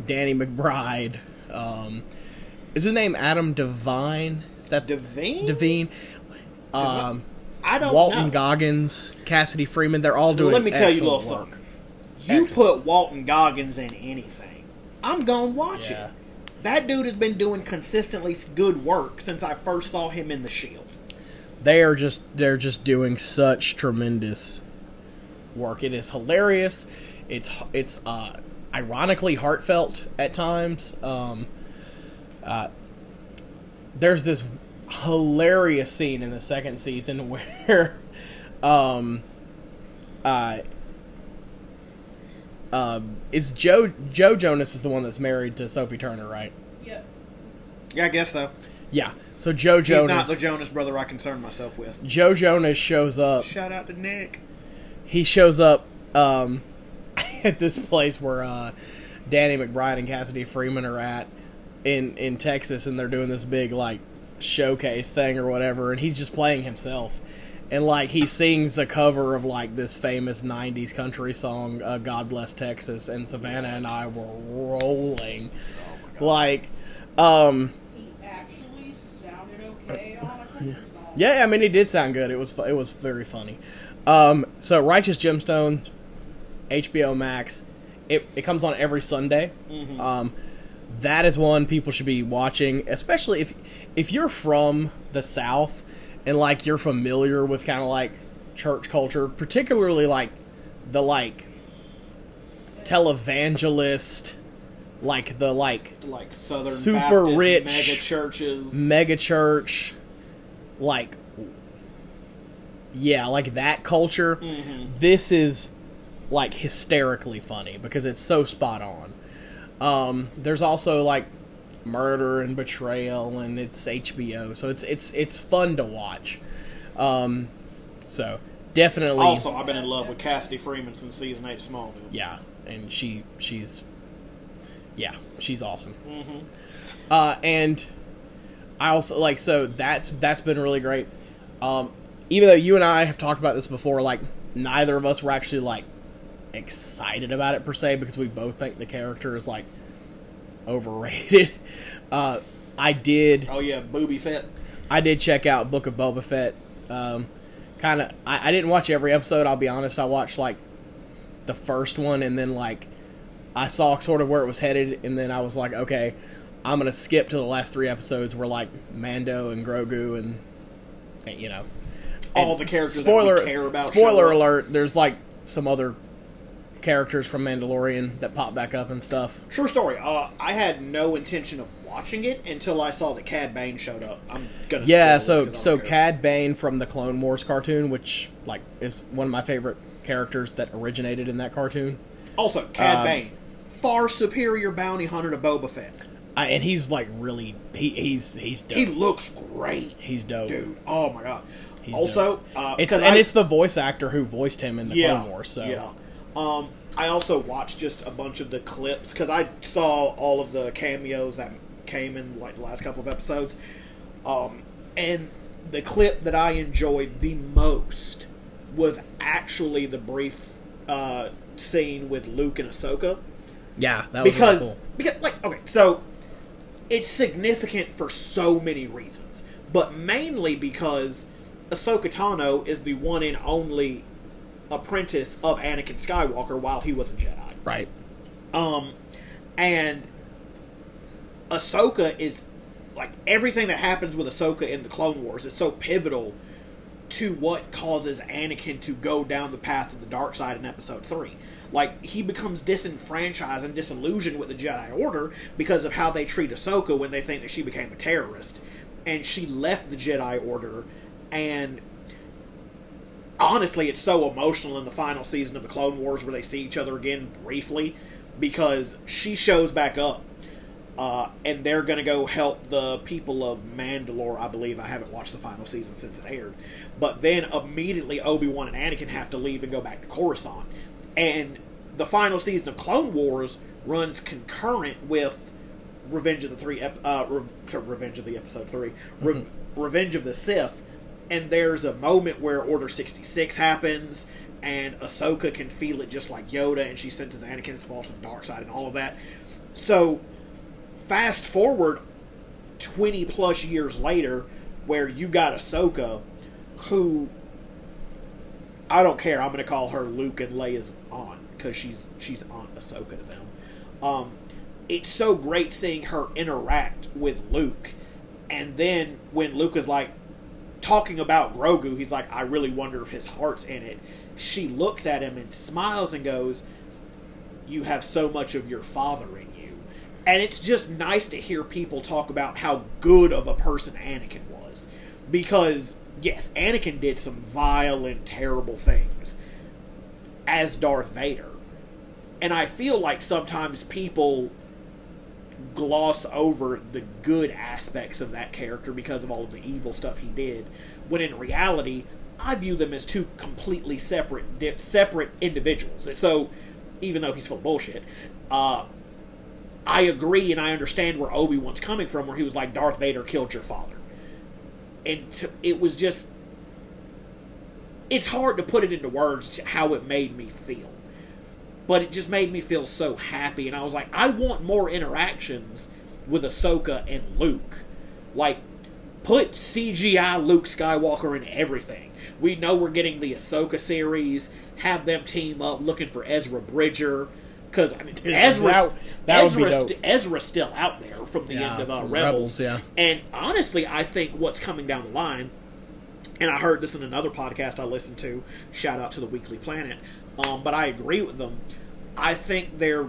Danny McBride. Um, is his name Adam Devine? Is that Devine? Devine? Um, I don't Walton know. Goggins, Cassidy Freeman. They're all doing. Let me tell you a little work. something. You Excellent. put Walton Goggins in anything, I'm gonna watch Yeah. it. That dude has been doing consistently good work since I first saw him in The Shield. they are just they're just doing such tremendous work. It is hilarious. It's it's uh, ironically heartfelt at times. Um, uh, there's this hilarious scene in the second season where um, uh, um, is Joe Joe Jonas is the one that's married to Sophie Turner, right? Yeah. Yeah, I guess so. Yeah. So Joe He's Jonas not the Jonas brother I concern myself with. Joe Jonas shows up Shout out to Nick. he shows up um, at this place where uh, Danny McBride and Cassidy Freeman are at in in Texas, and they're doing this big like showcase thing or whatever, and he's just playing himself. And like he sings a cover of like this famous '90s country song, uh, "God Bless Texas," and Savannah and I were rolling, like, um, He actually sounded okay on a country song. Yeah, I mean, it did sound good. It was it was very funny. Um, so, Righteous Gemstone, HBO Max. It it comes on every Sunday. Um, that is one people should be watching, especially if if you're from the South and like you're familiar with kind of like church culture, particularly like the like televangelist, like the like Like Southern Super Baptist rich mega churches. mega church like yeah like that culture this is like hysterically funny because it's so spot on. Um there's also like murder and betrayal and it's hbo so it's it's it's fun to watch. Um so definitely also, I've been in love with Cassidy Freeman since season eight of Smallville. yeah and she she's yeah she's awesome. Uh and i also like so that's that's been really great. Um even though you and i have talked about this before like neither of us were actually like excited about it per se because we both think the character is like overrated uh i did Oh yeah, Boba Fett. I did check out Book of Boba Fett. Um, kind of, I, I didn't watch every episode. I'll be honest. I watched like the first one, and then like I saw sort of where it was headed, and then I was like, okay, I'm gonna skip to the last three episodes where like Mando and Grogu and, and, you know All the characters Spoiler that we care about. Spoiler alert! There's like some other characters from Mandalorian that pop back up and stuff. True story. Uh, I had no intention of watching it until I saw that Cad Bane showed up. I'm gonna. Yeah, so this 'cause I so care. Cad Bane from the Clone Wars cartoon, which like is one of my favorite characters that originated in that cartoon. Also, Cad um, Bane, far superior bounty hunter to Boba Fett. I, and he's like really he, he's he's dope. He looks great, he's dope. dude. Oh my god. He's also, uh, It's and I- it's the voice actor who voiced him in the yeah, Clone Wars. So yeah. Um, I also watched just a bunch of the clips because I saw all of the cameos that came in like the last couple of episodes. Um, and the clip that I enjoyed the most was actually the brief uh, scene with Luke and Ahsoka yeah, that was because really cool. because like okay, so it's significant for so many reasons, but mainly because Ahsoka Tano is the one and only apprentice of Anakin Skywalker while he was a Jedi. Right. Um, and Ahsoka is like everything that happens with Ahsoka in the Clone Wars is so pivotal to what causes Anakin to go down the path of the dark side in Episode Three. Like he becomes disenfranchised and disillusioned with the Jedi Order because of how they treat Ahsoka when they think that she became a terrorist. and she left the Jedi Order, and honestly, it's so emotional in the final season of the Clone Wars where they see each other again briefly because she shows back up. Uh, and they're going to go help the people of Mandalore, I believe. I haven't watched the final season since it aired. But then immediately Obi Wan and Anakin have to leave and go back to Coruscant. And the final season of Clone Wars runs concurrent with Revenge of the Three, ep- uh, Re- sorry, Revenge of the Episode 3, Re- Revenge of the Sith. And there's a moment where Order 66 happens, and Ahsoka can feel it just like Yoda, and she senses Anakin's fall to the dark side and all of that. So, fast forward 20 plus years later, where you got Ahsoka, who I don't care. I'm going to call her Luke and Leia's aunt because she's she's Aunt Ahsoka to them. Um, it's so great seeing her interact with Luke, and then when Luke is like talking about Grogu, he's like, "I really wonder if his heart's in it." She looks at him and smiles and goes, "You have so much of your father in you," and it's just nice to hear people talk about how good of a person Anakin was, because yes, Anakin did some vile and terrible things as Darth Vader. And I feel like sometimes people gloss over the good aspects of that character because of all of the evil stuff he did, when in reality, I view them as two completely separate di- separate individuals. So, even though he's full of bullshit, uh, I agree and I understand where Obi Wan's coming from, where he was like, Darth Vader killed your father. And to, it was just. It's hard to put it into words how it made me feel. But it just made me feel so happy, and I was like, I want more interactions with Ahsoka and Luke. Like, put CGI Luke Skywalker in everything. We know we're getting the Ahsoka series. Have them team up looking for Ezra Bridger. Because I mean, Ezra, that- Ezra's, st- Ezra's still out there from the Yeah, end of uh, Rebels. Rebels, yeah. And honestly, I think what's coming down the line, and I heard this in another podcast I listened to. Shout out to the Weekly Planet. Um, but I agree with them. I think they're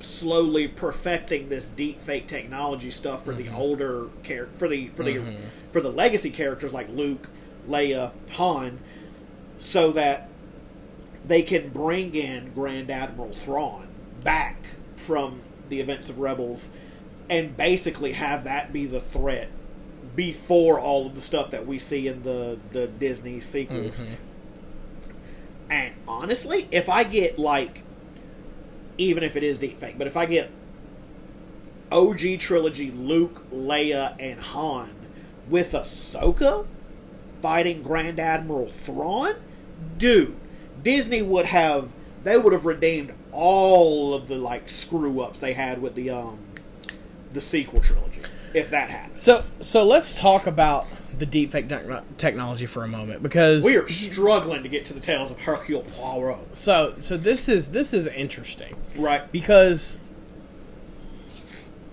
slowly perfecting this deep fake technology stuff for the mm-hmm. older char- for the for the mm-hmm. for the legacy characters like Luke, Leia, Han, so that they can bring in Grand Admiral Thrawn back from the events of Rebels and basically have that be the threat before all of the stuff that we see in the, the Disney sequels. Mm-hmm. And honestly, if I get like even if it is deepfake, but if I get OG trilogy Luke, Leia, and Han with Ahsoka fighting Grand Admiral Thrawn, dude, Disney would have they would have redeemed all of the like screw ups they had with the um the sequel trilogy if that happens. So, so let's talk about the deepfake techno- technology for a moment because we are struggling to get to the tales of Hercule Poirot, so so this is this is interesting right? because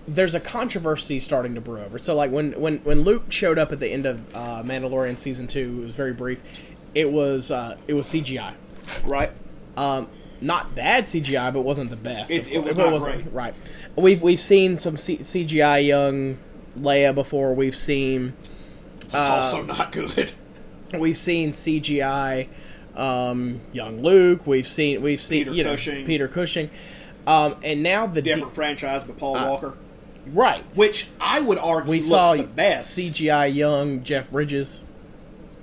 there's a controversy starting to brew over. So like when when when Luke showed up at the end of uh, Mandalorian season two, it was very brief. It was uh, it was CGI, Right. um, not bad CGI, but wasn't the best. It- it was not wasn't- great. Right. We've we've seen some C- CGI young Leia before. We've seen also not good. we've seen CGI um, young Luke. We've seen we've seen Peter you know, Cushing. Peter Cushing, um, and now the de- Different franchise, but Paul Walker, right. which I would argue We looks saw the best. CGI young Jeff Bridges.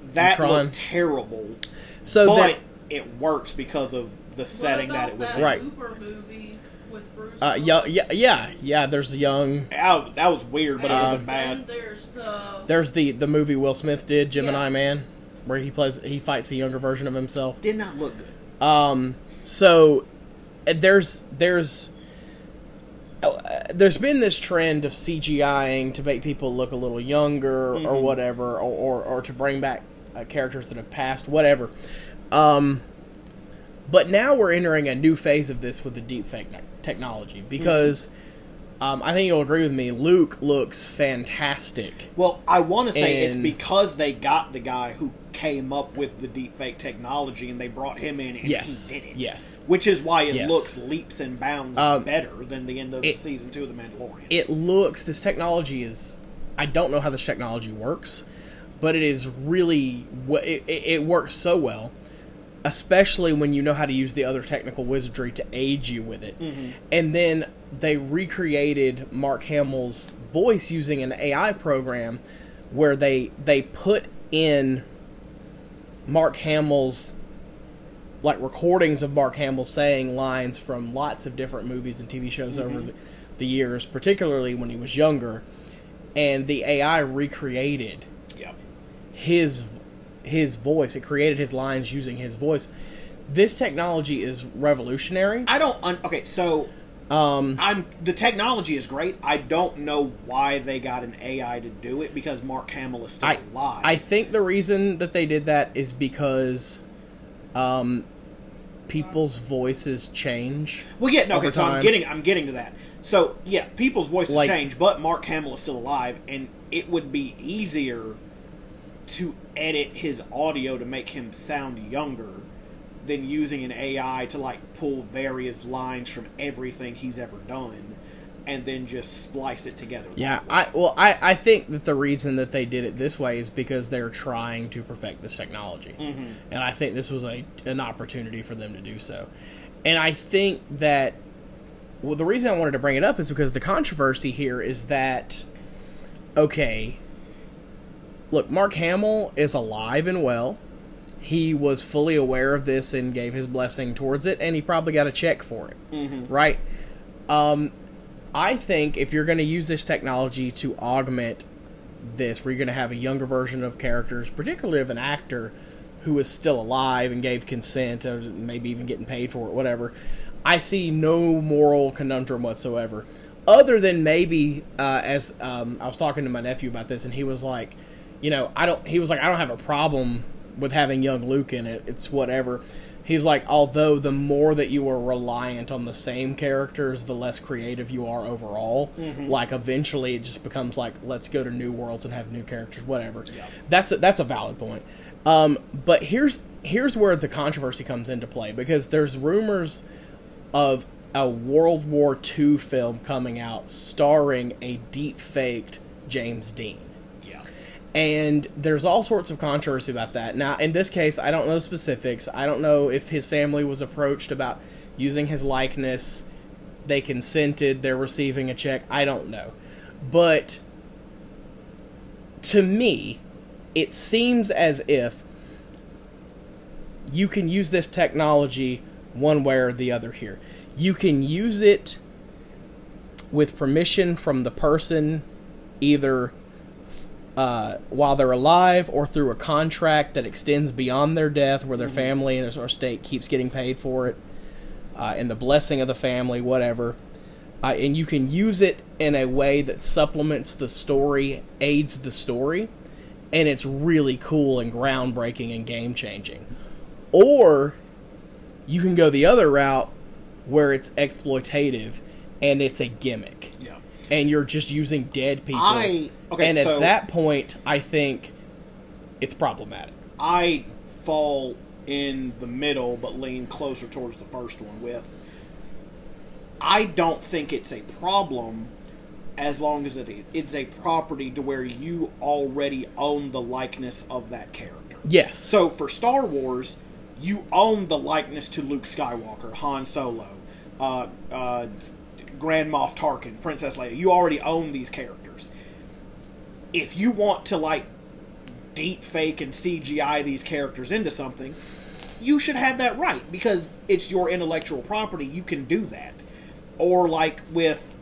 that looked terrible, So but that it works because of the setting that it was that in. Right. Cooper movie with Bruce. uh, yeah, yeah, yeah, yeah. There's a young. That, that was weird, but it wasn't bad. there's the There's the the movie Will Smith did Gemini Yeah. Man, where he plays he fights a younger version of himself. Did not look good. Um, so there's there's uh, there's been this trend of CGIing to make people look a little younger or whatever, or, or or to bring back uh, characters that have passed, whatever. Um, but now we're entering a new phase of this with the deepfake ne- technology because. Um, I think you'll agree with me. Luke looks fantastic. Well, I want to say it's because they got the guy who came up with the deepfake technology and they brought him in and Yes, he did it. yes. Which is why it Yes. looks leaps and bounds Um, better than the end of it- season two of The Mandalorian. it looks this technology is I don't know how this technology works, but it is really it it works so well, especially when you know how to use the other technical wizardry to aid you with it. Mm-hmm. And then they recreated Mark Hamill's voice using an AI program where they they put in Mark Hamill's like recordings of Mark Hamill saying lines from lots of different movies and TV shows mm-hmm. over the, the years, particularly when he was younger, and the AI recreated Yeah. his his voice. It created his lines using his voice. This technology is revolutionary. I don't. Un- okay, so Um, I'm the technology is great. I don't know why they got an AI to do it because Mark Hamill is still I alive. I think the reason that they did that is because um, people's voices change. well, yeah, no. Okay, so I'm getting. I'm getting to that. So yeah, people's voices Like- change, but Mark Hamill is still alive, and it would be easier to edit his audio to make him sound younger than using an AI to like pull various lines from everything he's ever done and then just splice it together. Yeah. I well, I, I think that the reason that they did it this way is because they're trying to perfect this technology, Mm-hmm. and I think this was a an opportunity for them to do so. And I think that well, the reason I wanted to bring it up is because the controversy here is that okay, look, Mark Hamill is alive and well. He was fully aware of this and gave his blessing towards it, and he probably got a check for it, right? Um, I think if you're going to use this technology to augment this, where you're going to have a younger version of characters, particularly of an actor who is still alive and gave consent, or maybe even getting paid for it, whatever, I see no moral conundrum whatsoever. Other than maybe, uh, as um, I was talking to my nephew about this, and he was like, you know, I don't. He was like, I don't have a problem with having young Luke in it. It's whatever. He's like, although the more that you are reliant on the same characters, the less creative you are overall. Like eventually, it just becomes like, let's go to new worlds and have new characters, whatever. Yeah. That's a, that's a valid point. Um, but here's here's where the controversy comes into play because there's rumors of a World War II film coming out starring a deep faked James Dean. And there's all sorts of controversy about that. Now, in this case, I don't know specifics. I don't know if his family was approached about using his likeness. They consented. They're receiving a check. I don't know. But to me, it seems as if you can use this technology one way or the other here. You can use it with permission from the person, either uh, while they're alive or through a contract that extends beyond their death, where their family and or state keeps getting paid for it, uh, and the blessing of the family, whatever. Uh, and you can use it in a way that supplements the story, aids the story, and it's really cool and groundbreaking and game changing. Or you can go the other route where it's exploitative and it's a gimmick Yeah. and you're just using dead people. I- okay, and so- at that point, I think it's problematic. I fall in the middle, but lean closer towards the first one. With I don't think it's a problem as long as it it's a property to where you already own the likeness of that character. Yes. So for Star Wars, you own the likeness to Luke Skywalker, Han Solo, uh, uh, Grand Moff Tarkin, Princess Leia. You already own these characters. If you want to like deep fake and CGI these characters into something, you should have that right because it's your intellectual property. You can do that. Or like with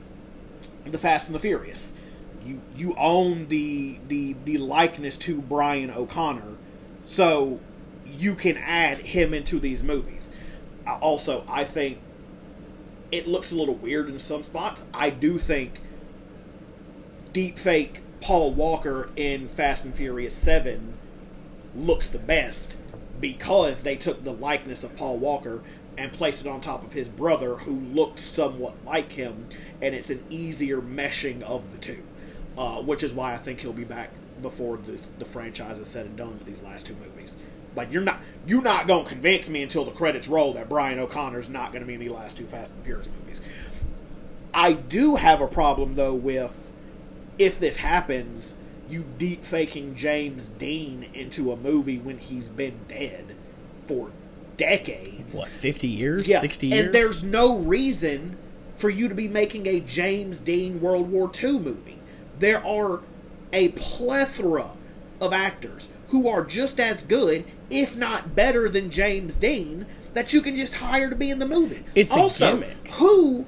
the Fast and the Furious, you you own the the the likeness to Brian O'Connor, so you can add him into these movies. Also, I think it looks a little weird in some spots. I do think deep fake Paul Walker in Fast and Furious 7 looks the best because they took the likeness of Paul Walker and placed it on top of his brother who looked somewhat like him and it's an easier meshing of the two uh, which is why I think he'll be back before the, the franchise is said and done with these last two movies. Like you're not you're not gonna convince me until the credits roll that Brian O'Connor's not gonna be in the last two Fast and Furious movies. I do have a problem though with if this happens, you deep faking James Dean into a movie when he's been dead for decades. What, 50 years? Yeah, 60 years? And there's no reason for you to be making a James Dean World War II movie. There are a plethora of actors who are just as good, if not better than James Dean, that you can just hire to be in the movie. It's also. Who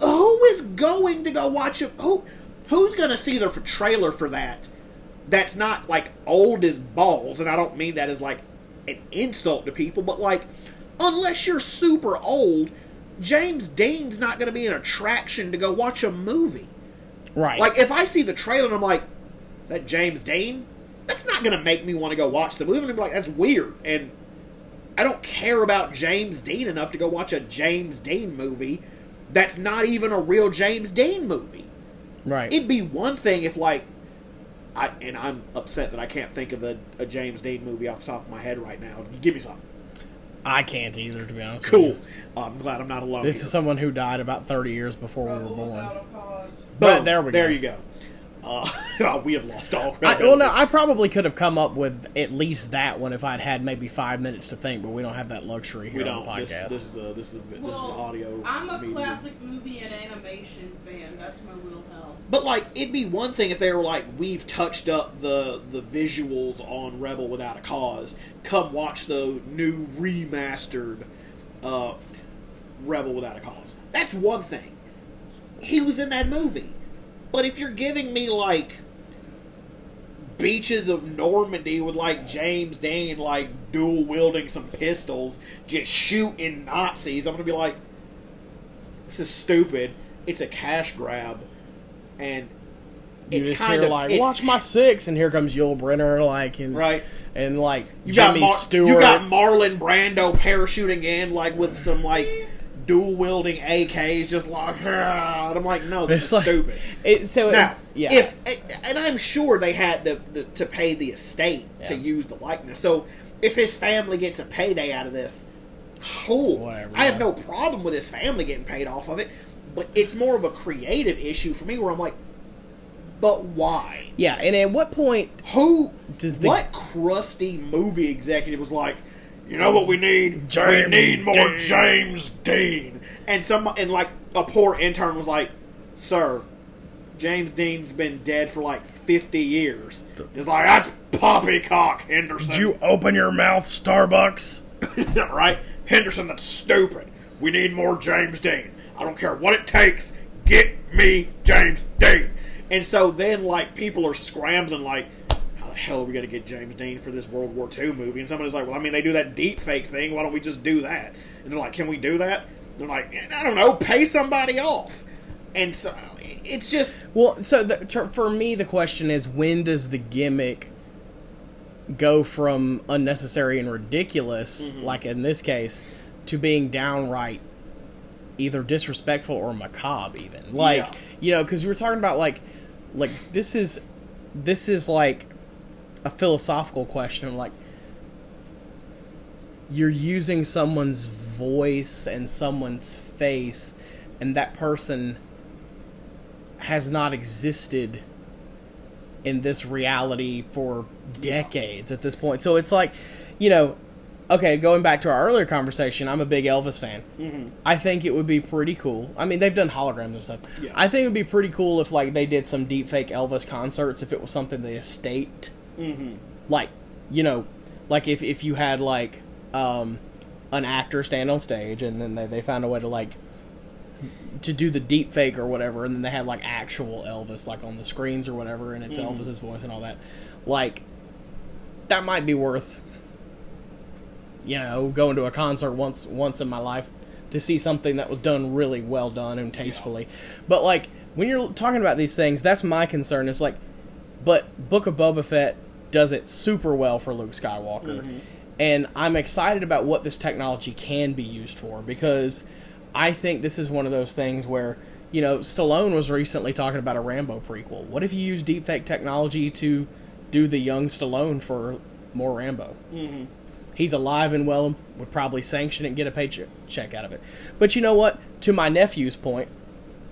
who is going to go watch it? Who who's going to see the trailer for that? That's not like old as balls, and I don't mean that as like an insult to people, but like unless you're super old, James Dean's not going to be an attraction to go watch a movie. right. Like if I see the trailer and I'm like, "Is that James Dean?" That's not going to make me want to go watch the movie. I'm gonna be like, "That's weird," and I don't care about James Dean enough to go watch a James Dean movie. That's not even a real James Dean movie. right. It'd be one thing if like, I and I'm upset that I can't think of a, a James Dean movie off the top of my head right now. Give me something. I can't either, to be honest with Cool. you. Oh, I'm glad I'm not alone. This here. is someone who died about 30 years before we were born. cause. But Boom. there we go. There you go. Uh, we have lost all. I, well, no, I probably could have come up with at least that one if I'd had maybe five minutes to think, but we don't have that luxury here we on don't. the podcast. this is a, this is a, this is audio. I'm a medium. classic movie and animation fan. That's my wheelhouse. But like, it'd be one thing if they were like, "We've touched up the the visuals on Rebel Without a Cause. Come watch the new remastered uh, Rebel Without a Cause." That's one thing. He was in that movie, but if you're giving me like beaches of Normandy with like James Dean like dual wielding some pistols, just shooting Nazis, I'm gonna be like, this is stupid. It's a cash grab, and you it's just kind hear of like, "Watch my six, and here comes Yul Brynner, like, and right. and like You Jimmy got Mar- Stewart. you got Marlon Brando parachuting in like with some like dual wielding AKs, just like, and I'm like, no, this It's is like- stupid. it, so Now, it, yeah, if and I'm sure they had to to, to pay the estate to use the likeness. So if his family gets a payday out of this, cool. Whatever, I have yeah. no problem with his family getting paid off of it, but it's more of a creative issue for me where I'm like, but why? yeah, and at what point Who Does the- what crusty movie executive was like, you know what we need? James we need more Dean." James Dean. And some and like a poor intern was like, Sir, James Dean's been dead for like fifty years. It's like that's poppycock Henderson. did you open your mouth, Starbucks? right? Henderson, that's stupid. We need more James Dean. I don't care what it takes. Get me James Dean. And so then, like, people are scrambling, like, hell are we going to get James Dean for this World War II movie? And somebody's like, well, I mean, they do that deep fake thing. Why don't we just do that? And they're like, can we do that? And they're like, I don't know, pay somebody off. And so it's just, Well, so the, for me, the question is when does the gimmick go from unnecessary and ridiculous, Mm-hmm. like in this case, to being downright either disrespectful or macabre, even? Like, Yeah. you know, because we were talking about like, like this is this is like a philosophical question, like. You're using someone's voice and someone's face, and that person has not existed in this reality for decades at this point. So it's like, you know, okay, going back to our earlier conversation, I'm a big Elvis fan. Mm-hmm. I think it would be pretty cool. I mean, they've done holograms and stuff. Yeah. I think it would be pretty cool if like they did some deep fake Elvis concerts if it was something the estate mm-hmm. like you know like if, if you had like um an actor stand on stage and then they, they found a way to like to do the deep fake or whatever and then they had like actual elvis like on the screens or whatever and it's elvis's voice and all that like that might be worth you know going to a concert once once in my life to see something that was done really well done and tastefully. But like when you're talking about these things that's my concern is like but Book of Boba Fett does it super well for Luke Skywalker. And I'm excited about what this technology can be used for because I think this is one of those things where, you know, Stallone was recently talking about a Rambo prequel. What if you use deepfake technology to do the young Stallone for more Rambo? Mm-hmm. He's alive and well, and would probably sanction it and get a paycheck check out of it. But you know what? To my nephew's point,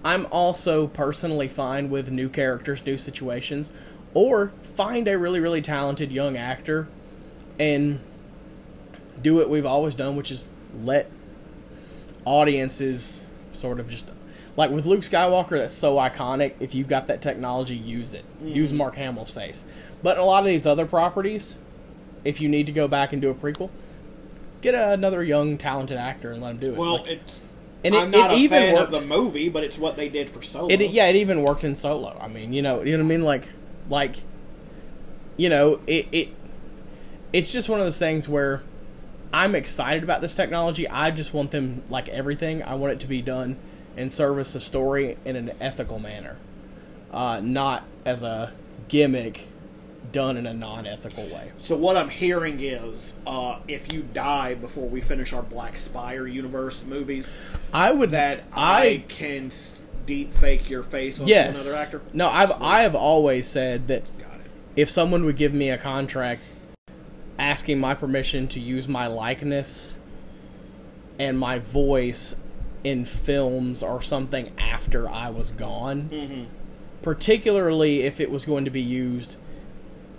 I'm also personally fine with new characters, new situations, or find a really, really talented young actor and do what we've always done, which is let audiences sort of just like with Luke Skywalker, that's so iconic. If you've got that technology, use it. Mm-hmm. Use Mark Hamill's face. But in a lot of these other properties, if you need to go back and do a prequel, get another young talented actor and let him do it. Well, Like, it's. and it, I'm not it a even fan worked. of the movie, but it's what they did for Solo. It yeah, it even worked in Solo. I mean, you know, you know what I mean? Like, like, you know, it it it's just one of those things where I'm excited about this technology. I just want them like everything. I want it to be done in service of story in an ethical manner, uh, not as a gimmick done in a non-ethical way. So what I'm hearing is, uh, if you die before we finish our Black Spire universe movies, I would that I, I can s- deep fake your face onto yes another actor. no I've Sweet. I have always said that if someone would give me a contract asking my permission to use my likeness and my voice in films or something after I was gone, mm-hmm. particularly if it was going to be used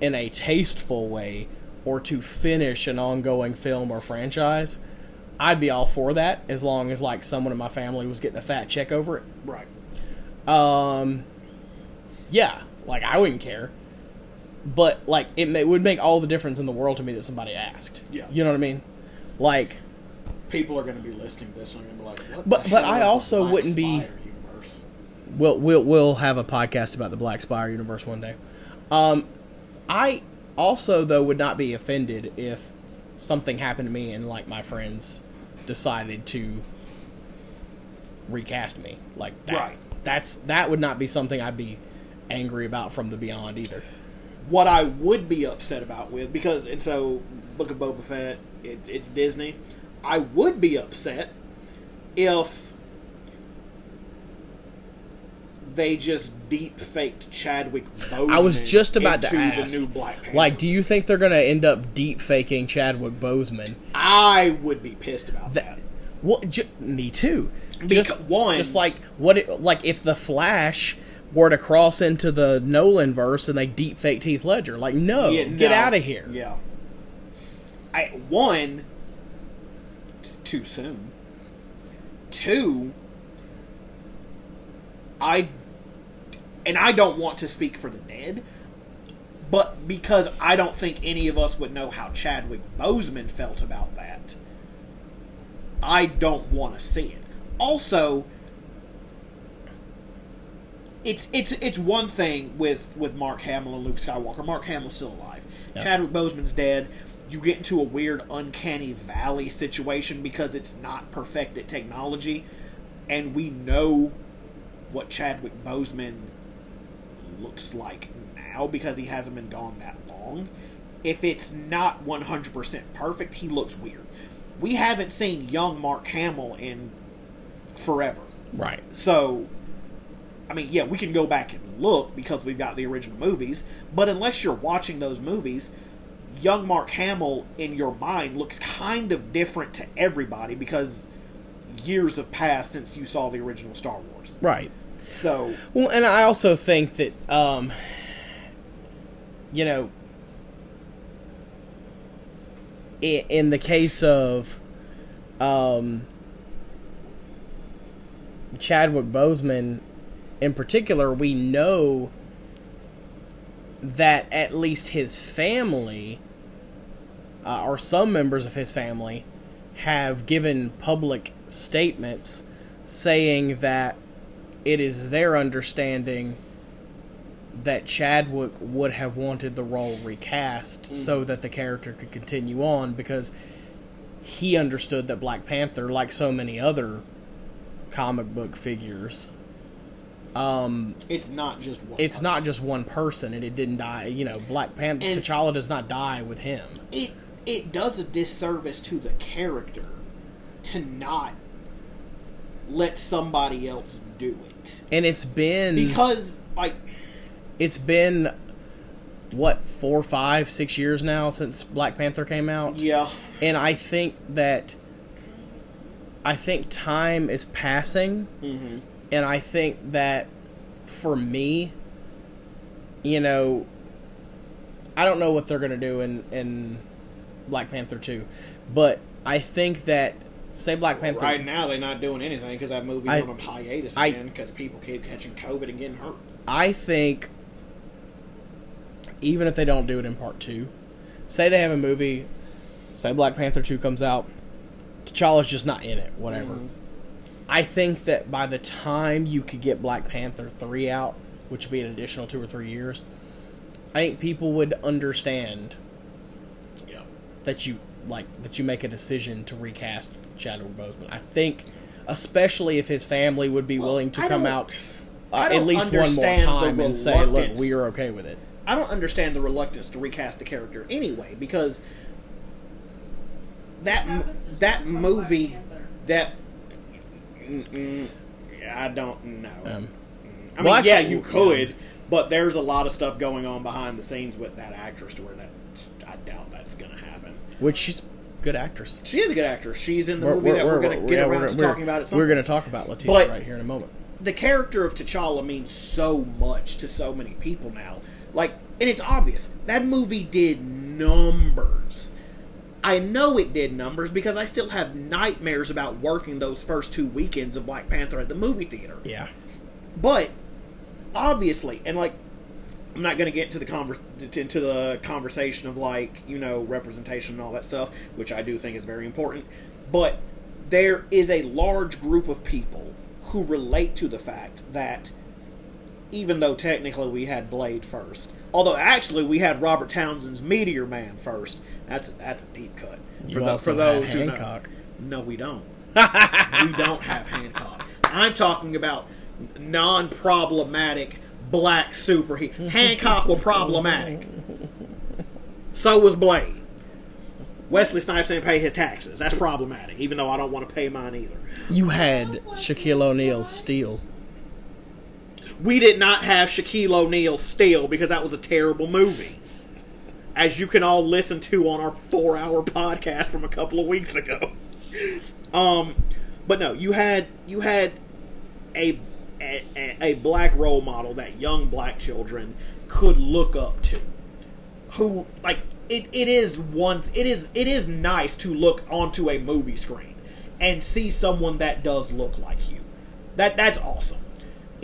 in a tasteful way or to finish an ongoing film or franchise, I'd be all for that as long as like someone in my family was getting a fat check over it. Right. Um, yeah, like I wouldn't care, but like it may, would make all the difference in the world to me that somebody asked. Yeah. you know what I mean. Like, People are going to be listening to this and going to be like, what But- but I also Black wouldn't be- universe? we'll we'll we'll have a podcast about the Black Spire universe one day. Um, I also though would not be offended if something happened to me and like my friends decided to recast me like that. Right. That's that would not be something I'd be angry about from the beyond either. What I would be upset about with because and so Book of Boba Fett, it, it's Disney. I would be upset if they just deep faked Chadwick Boseman. I was just about to ask. the new Black Panther. Like, do you think they're going to end up deep faking Chadwick Boseman? I would be pissed about that. That, ju- me too. Because, Just one- just like what, it, like if the Flash were to cross into the Nolan verse and they deep fake Heath Ledger, like no, Yeah, get no. out of here. Yeah. I one t- too soon. Two I and I don't want to speak for the dead, but because I don't think any of us would know how Chadwick Boseman felt about that. I don't want to see it. Also, it's it's it's one thing with with Mark Hamill and Luke Skywalker. Mark Hamill's still alive. Yeah. Chadwick Boseman's dead. You get into a weird uncanny valley situation because it's not perfected technology, and we know what Chadwick Boseman looks like now because he hasn't been gone that long. If it's not 100% perfect, he looks weird. We haven't seen young Mark Hamill in forever. Right. So, I mean, yeah, we can go back and look because we've got the original movies, but unless you're watching those movies, young Mark Hamill in your mind looks kind of different to everybody because years have passed since you saw the original Star Wars. Right. So, Well, and I also think that, um, you know, i- in the case of um, Chadwick Boseman in particular, we know that at least his family, uh, or some members of his family, have given public statements saying that it is their understanding that Chadwick would have wanted the role recast so that the character could continue on because he understood that Black Panther, like so many other comic book figures, um, it's not just one. it's not person. just one person and it didn't die. You know, Black Panther, And- T'Challa does not die with him. it it does a disservice to the character to not let somebody else do it. And it's been Because like it's been what four, five, six years now since Black Panther came out. yeah, and I think that I think time is passing, mm-hmm. and I think that for me, you know, I don't know what they're gonna do in in Black Panther two, but I think that say Black Panther Right now, they're not doing anything because that movie's I- on a hiatus again because people keep catching COVID and getting hurt. I think even if they don't do it in part two, say they have a movie, say Black Panther two comes out, T'Challa's just not in it, whatever. I think that by the time you could get Black Panther three out, which would be an additional two or three years, I think people would understand Yeah. that you like that you make a decision to recast Chadwick Boseman. I think, especially if his family would be willing to I come out uh, at least one more time and say, "Look, we are okay with it." I don't understand the reluctance to recast the character anyway because that m- Travis is that movie that I don't know. Um, I well, mean, yeah, you could, but there's a lot of stuff going on behind the scenes with that actress to where that I doubt that's going to happen. which she's a good actress. She is a good actress. She's in the movie that we're, going to get yeah, around to talking about. it. some We're going to talk about Letitia But- right here in a moment. the character of T'Challa means so much to so many people now. Like, and it's obvious that movie did numbers. I know it did numbers because I still have nightmares about working those first two weekends of Black Panther at the movie theater. Yeah, But obviously, and like, I'm not going to get into the conver- into the conversation of like you know representation and all that stuff, which I do think is very important. But there is a large group of people who relate to the fact that even though technically we had Blade first, although actually we had Robert Townsend's Meteor Man first. That's that's a deep cut You tho- also had who know. Hancock. No, we don't. we don't have Hancock. I'm talking about non-problematic black superhero. Hancock was problematic. So was Blade. Wesley Snipes didn't pay his taxes. That's problematic, even though I don't want to pay mine either. you had Shaquille O'Neal's Steel. We did not have Shaquille O'Neal Steel because that was a terrible movie. As you can all listen to on our four hour podcast from a couple of weeks ago. Um but no, you had you had a a, a black role model that young black children could look up to. Who like it, it is one it is it is nice to look onto a movie screen and see someone that does look like you. That that's awesome.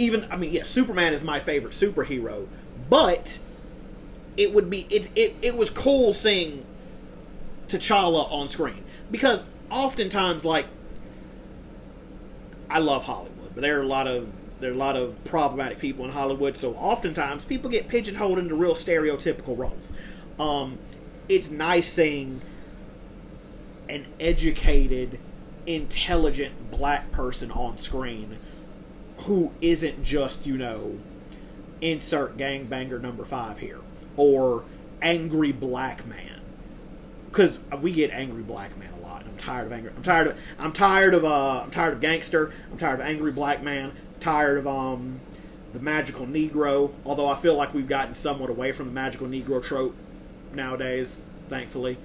Even I mean, yeah, Superman is my favorite superhero, but it would be it it, it was cool seeing T'Challa on screen because oftentimes like I love Hollywood, but there are a lot of there are a lot of problematic people in Hollywood, so oftentimes people get pigeonholed into real stereotypical roles. Um, it's nice seeing an educated, intelligent black person on screen who isn't just, you know, insert gangbanger number five here or angry black man because we get angry black man a lot. I'm tired of angry. I'm tired of. I'm tired of. Uh, I'm tired of gangster. I'm tired of angry black man. Tired of um, the magical Negro. Although I feel like we've gotten somewhat away from the magical Negro trope nowadays, thankfully.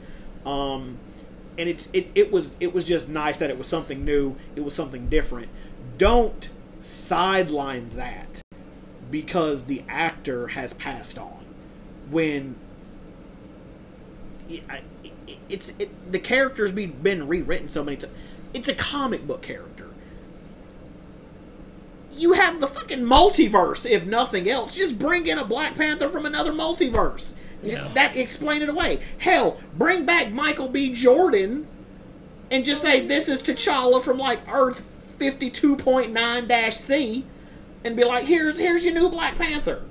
Um, and it's it, it was it was just nice that it was something new. It was something different. Don't sideline that because the actor has passed on when it, it, it's it, the character's been been rewritten so many times. It's a comic book character. You have the fucking multiverse, if nothing else. Just bring in a Black Panther from another multiverse. Yeah. That explain it away. Hell, bring back Michael B. Jordan and just say this is T'Challa from like Earth fifty two point nine C, and be like, here's here's your new Black Panther.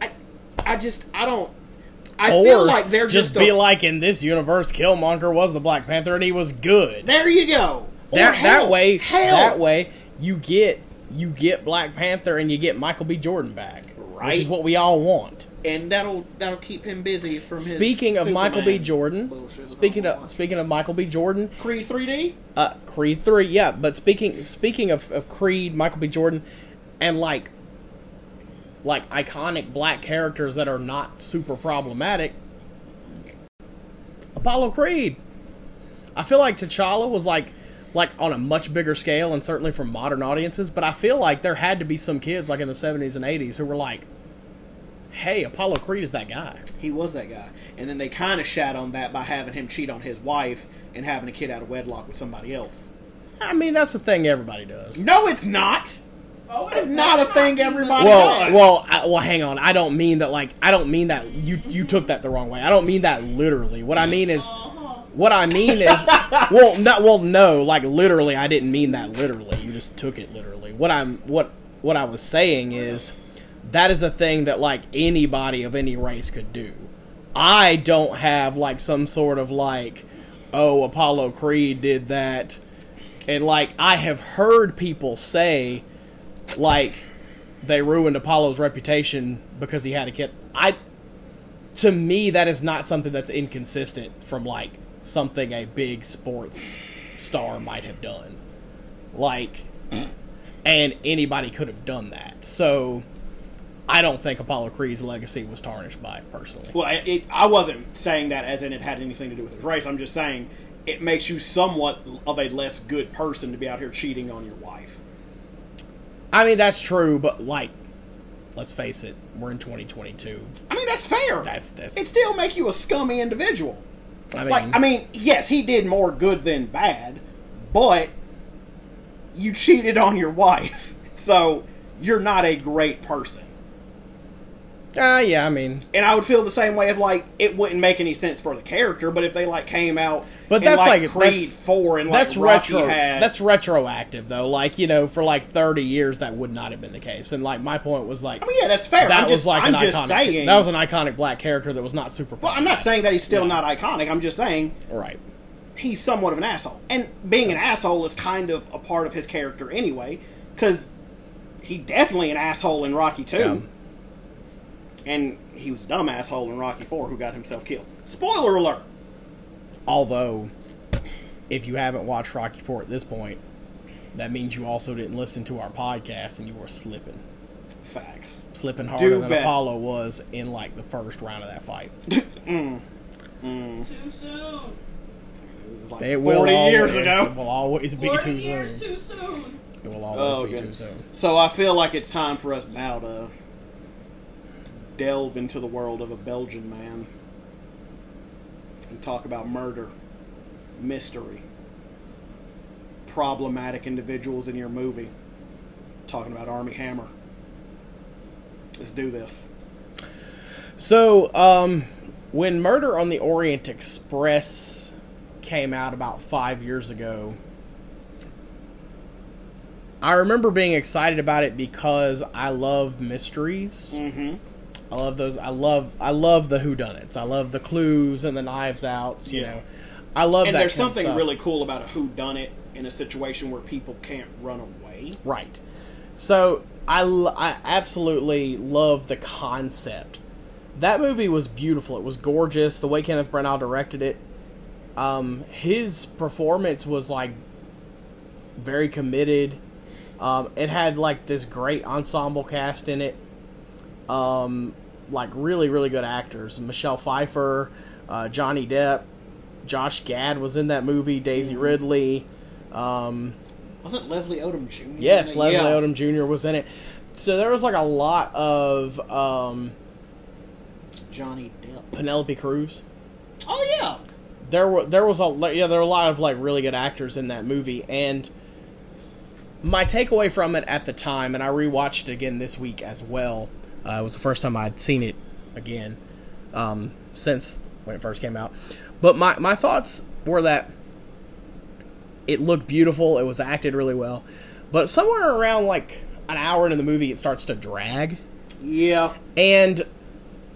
I I just I don't. I or feel like they're just, just, be a, like in this universe, Killmonger was the Black Panther and he was good. There you go. That hell, that way, hell, that way, you get you get Black Panther and you get Michael B. Jordan back, which is what we all want. And that'll that'll keep him busy from his Speaking of Michael B. Jordan, bullshit speaking of speaking of Michael B. Jordan, Creed 3D. uh, Creed three, yeah. But speaking speaking of, of Creed, Michael B. Jordan, and like like iconic black characters that are not super problematic, Apollo Creed. I feel like T'Challa was like like on a much bigger scale and certainly for modern audiences. But I feel like there had to be some kids like in the seventies and eighties who were like, "Hey, Apollo Creed is that guy." He was that guy, and then they kind of shat on that by having him cheat on his wife and having a kid out of wedlock with somebody else. I mean, that's the thing everybody does. No, it's not. Oh, It's not a thing everybody Well, does. well, I, well. Hang on. I don't mean that. Like, I don't mean that. You you took that the wrong way. I don't mean that literally. What I mean is, what I mean is, well, not well. No, like literally, I didn't mean that literally. You just took it literally. What I'm what what I was saying is, that is a thing that like anybody of any race could do. I don't have like some sort of like, oh, Apollo Creed did that, and like I have heard people say like they ruined Apollo's reputation because he had a kid. I to me that is not something that's inconsistent from like something a big sports star might have done. Like and anybody could have done that. So I don't think Apollo Creed's legacy was tarnished by it personally. Well, it, it, I wasn't saying that as in it had anything to do with his race. I'm just saying it makes you somewhat of a less good person to be out here cheating on your wife. I mean that's true, but like let's face it, we're in 2022. I mean, that's fair. That's- that's- It still make you a scummy individual. I mean, like, I mean, yes, he did more good than bad, but you cheated on your wife, so you're not a great person. Uh, yeah, I mean, And I would feel the same way if like it wouldn't make any sense for the character, but if they like came out, But and, that's like, like- Creed that's- Four and like that's Rocky retro. had That's retroactive though. Like you know, for like thirty years, that would not have been the case. And like my point was like I mean, yeah, that's fair. that I'm was just, like I'm an just iconic. saying that was an iconic black character that was not super. Well, I'm not saying that he's still not iconic. I'm just saying right. he's somewhat of an asshole, and being an asshole is kind of a part of his character anyway, because he definitely an asshole in Rocky too. Yeah. And he was a dumb asshole in Rocky Four who got himself killed. Spoiler alert. Although, if you haven't watched Rocky Four at this point, that means you also didn't listen to our podcast and you were slipping, Facts. slipping harder Do than bet. Apollo was in like the first round of that fight. Mm. Mm. Too soon. It was like It will forty always, years It ago. will always be Forty too years soon. too soon. It will always Oh, be okay. too soon. So I feel like it's time for us now to delve into the world of a Belgian man and talk about murder, mystery, problematic individuals in your movie. Talking about Armie Hammer. Let's do this. So, um, when Murder on the Orient Express came out about five years ago, I remember being excited about it because I love mysteries. Mm-hmm. I love those. I love. I love the whodunits. I love the clues and the knives outs. You Yeah. know, I love And there's something really cool about a who done it in a situation where people can't run away. Right. So I I absolutely love the concept. That movie was beautiful. It was gorgeous. The way Kenneth Branagh directed it, um, his performance was like very committed. Um, it had like this great ensemble cast in it. Um, like really, really good actors. Michelle Pfeiffer, uh, Johnny Depp, Josh Gad was in that movie. Daisy Ridley. Um, Wasn't Leslie Odom Jr. Yes. Leslie Yeah. Odom Jr. was in it. So there was like a lot of um, Johnny Depp. Penelope Cruz. Oh yeah. There were there was a yeah there were a lot of like really good actors in that movie, and my takeaway from it at the time, and I rewatched it again this week as well. Uh, it was the first time I'd seen it again um, since when it first came out. But my my thoughts were that it looked beautiful, it was acted really well, but somewhere around like an hour into the movie, it starts to drag. Yeah. and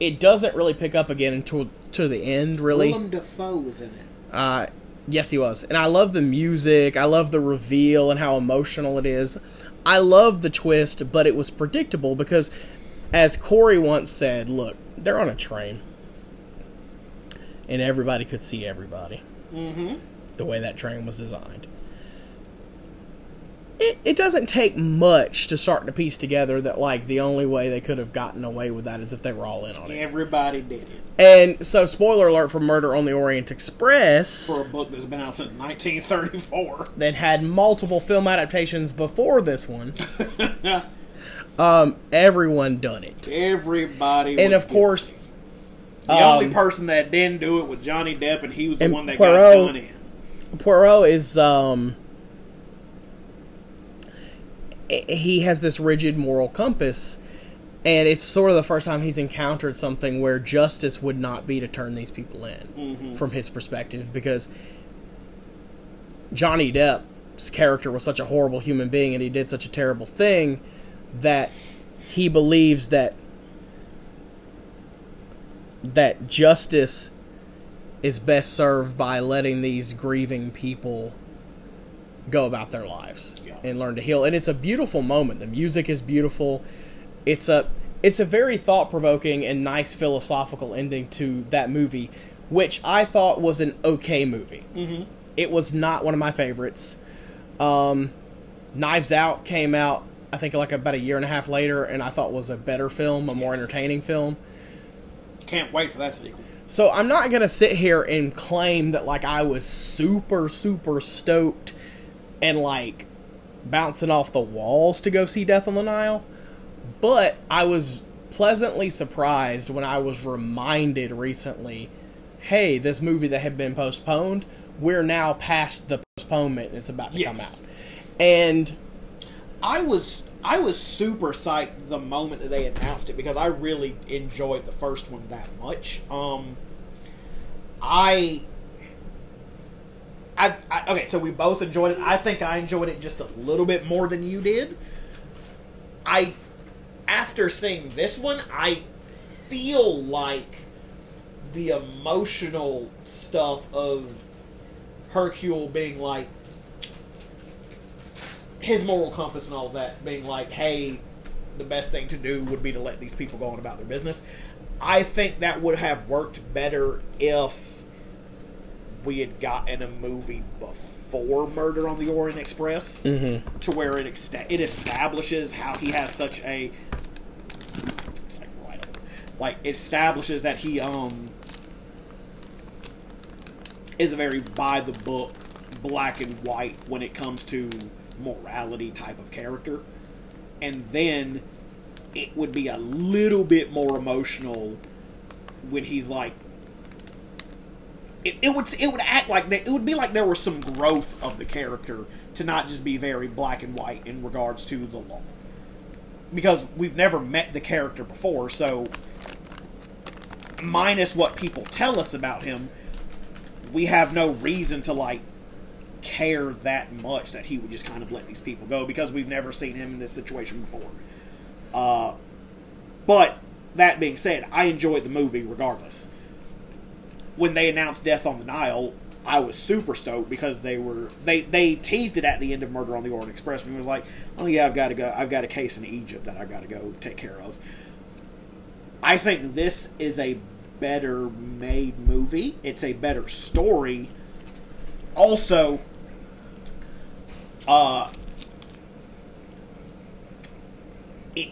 it doesn't really pick up again until to the end really Willem Dafoe was in it. uh yes he was and i love the music i love the reveal and how emotional it is i love the twist but it was predictable because as corey once said look they're on a train and everybody could see everybody Mm-hmm. the way that train was designed it, it doesn't take much to start to piece together that like the only way they could have gotten away with that is if they were all in on it. Everybody did it And so, spoiler alert for Murder on the Orient Express. for a book that's been out since 1934. that had multiple film adaptations before this one. um, everyone done it, Everybody, and of course, the only um, person that didn't do it was Johnny Depp, and he was the one that Poirot- got done in. Poirot is um, he has this rigid moral compass, and it's sort of the first time he's encountered something where justice would not be to turn these people in, from his perspective, because Johnny Depp's character was such a horrible human being, and he did such a terrible thing that he believes that that justice is best served by letting these grieving people go about their lives Yeah. and learn to heal. And it's a beautiful moment. The music is beautiful. It's a it's a very thought provoking and nice philosophical ending to that movie, which I thought was an okay movie. Mm-hmm. It was not one of my favorites. Um, Knives Out came out, I think, like about a year and a half later, and I thought was a better film, a more Yes. entertaining film. Can't wait for that sequel. So I'm not gonna sit here and claim that like I was super super stoked and like bouncing off the walls to go see Death on the Nile, but I was pleasantly surprised when I was reminded recently, hey, this movie that had been postponed, we're now past the postponement and it's about to come out. And I was I was super psyched the moment that they announced it because I really enjoyed the first one that much. Um, I, I, I okay, so we both enjoyed it. I think I enjoyed it just a little bit more than you did. I, after seeing this one, I feel like the emotional stuff of Hercule being like his moral compass and all of that being like, hey, the best thing to do would be to let these people go on about their business. I think that would have worked better if we had gotten a movie before Murder on the Orient Express to where it exa- it establishes how he has such a it's like right like establishes that he um is a very by the book black and white when it comes to morality type of character. And then it would be a little bit more emotional when he's like it, it would it would act like that it would be like there was some growth of the character to not just be very black and white in regards to the law. Because we've never met the character before so minus what people tell us about him we have no reason to like care that much that he would just kind of let these people go because we've never seen him in this situation before. Uh, but that being said, I enjoyed the movie regardless. When they announced Death on the Nile, I was super stoked because they were they they teased it at the end of Murder on the Orient Express and he was like, "Oh yeah, I've got to go. I've got a case in Egypt that I've got to go take care of." I think this is a better made movie. It's a better story. Also, uh, it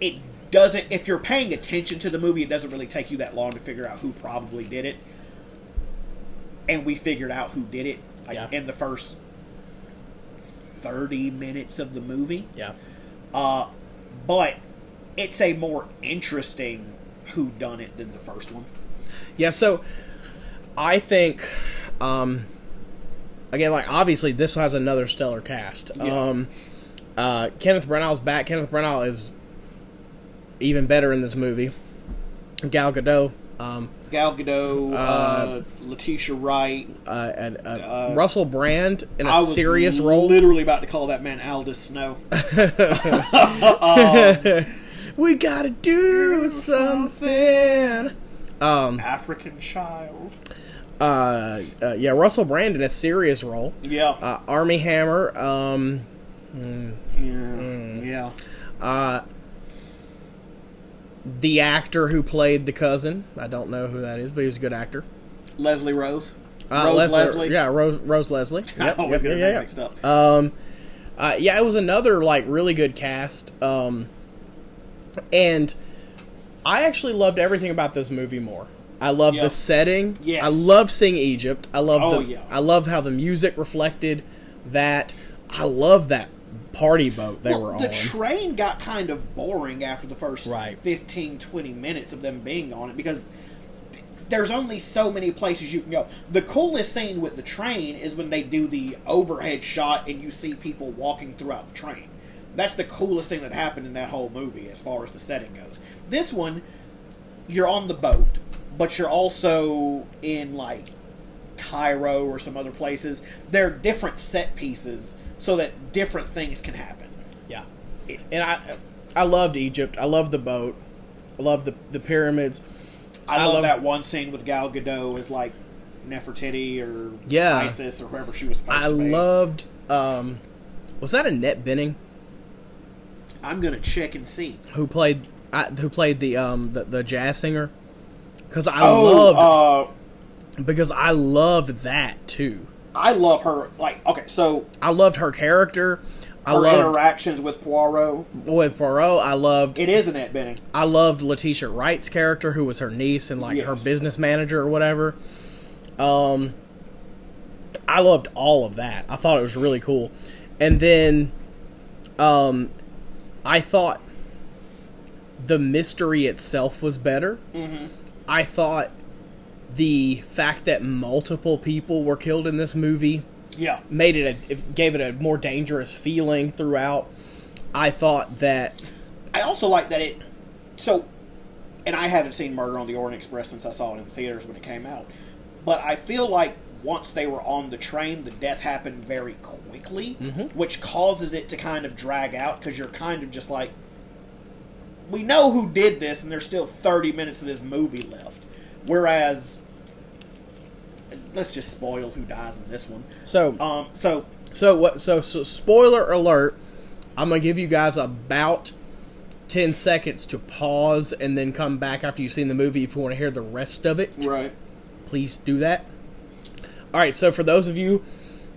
it doesn't. If you're paying attention to the movie, it doesn't really take you that long to figure out who probably did it. And we figured out who did it like, Yeah. in the first thirty minutes of the movie. yeah, Uh, but it's a more interesting who done it than the first one. Yeah, so I think um again like obviously this has another stellar cast. Yeah. Um uh Kenneth Branagh's back. Kenneth Branagh is even better in this movie. Gal Gadot um Gal Gadot, uh, Letitia Wright. uh, and uh, Uh, Russell Brand in I a was serious role. Literally about to call that man Aldous Snow. we got to do something. Um African child. Uh, uh yeah, Russell Brand in a serious role. Yeah. Uh Armie Hammer um yeah. Yeah. Uh, the actor who played the cousin, I don't know who that is, but he was a good actor. Leslie Rose. Uh, Rose Leslie, Leslie. yeah, Rose Rose Leslie. I always yep, get yeah, yeah. mixed up. Um, uh, yeah, it was another like really good cast. Um, and I actually loved everything about this movie more. I love Yeah. the setting. Yes. I love seeing Egypt. I love Oh, the, yeah. I love how the music reflected that. I love that party boat they Well, were on. the train got kind of boring after the first Right. 15, 20 minutes of them being on it because there's only so many places you can go. The coolest scene with the train is when they do the overhead shot and you see people walking throughout the train. That's the coolest thing that happened in that whole movie as far as the setting goes. This one, you're on the boat, but you're also in like Cairo or some other places. They're different set pieces so that different things can happen. yeah, and I I loved Egypt. I loved the boat. I loved the the pyramids. I, I love, love- that one scene with Gal Gadot as like Nefertiti or Yeah. Isis or whoever she was supposed I to be. I loved. Um, was that Annette Bening I'm gonna check and see. who played I, who played the um the, the jazz singer? Because I Oh, loved uh, because I loved that too. I love her. Like, okay, so I loved her character. I her loved interactions with Poirot. with Poirot. I loved It is Annette Bening. I loved Letitia Wright's character, who was her niece and like her business manager or whatever. Um, I loved all of that. I thought it was really cool. And then, um, I thought the mystery itself was better. Mm-hmm. I thought the fact that multiple people were killed in this movie Yeah, made it a it gave it a more dangerous feeling throughout. I thought that I also like that it. So, and I haven't seen Murder on the Orient Express since I saw it in theaters when it came out, but I feel like once they were on the train, the death happened very quickly, mm-hmm. which causes it to kind of drag out because you're kind of just like, we know who did this, and there's still 30 minutes of this movie left. Whereas, let's just spoil who dies in this one. so Um, so So what? So, so spoiler alert! I'm gonna give you guys about ten seconds to pause and then come back after you've seen the movie if you want to hear the rest of it. right, Please do that. All right. So for those of you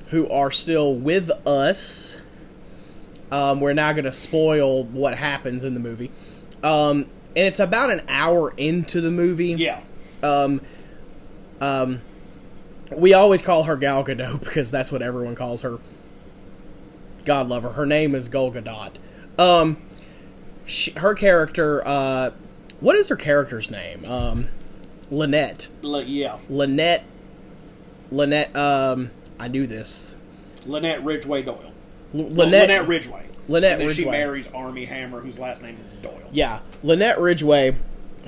who are still with us, um, we're now gonna spoil what happens in the movie, um, and it's about an hour into the movie. yeah, Um, um, we always call her Gal Gadot because that's what everyone calls her. God love her. Her name is Gal Gadot. Um, she, her character. Uh, what is her character's name? Um, Lynette. L- yeah, Lynette. Lynette. Um, I knew this. Lynette Ridgeway Doyle. L- Lynette. Lynette Ridgeway. Lynette and then she marries Armie Hammer, whose last name is Doyle. Yeah, Lynette Ridgeway,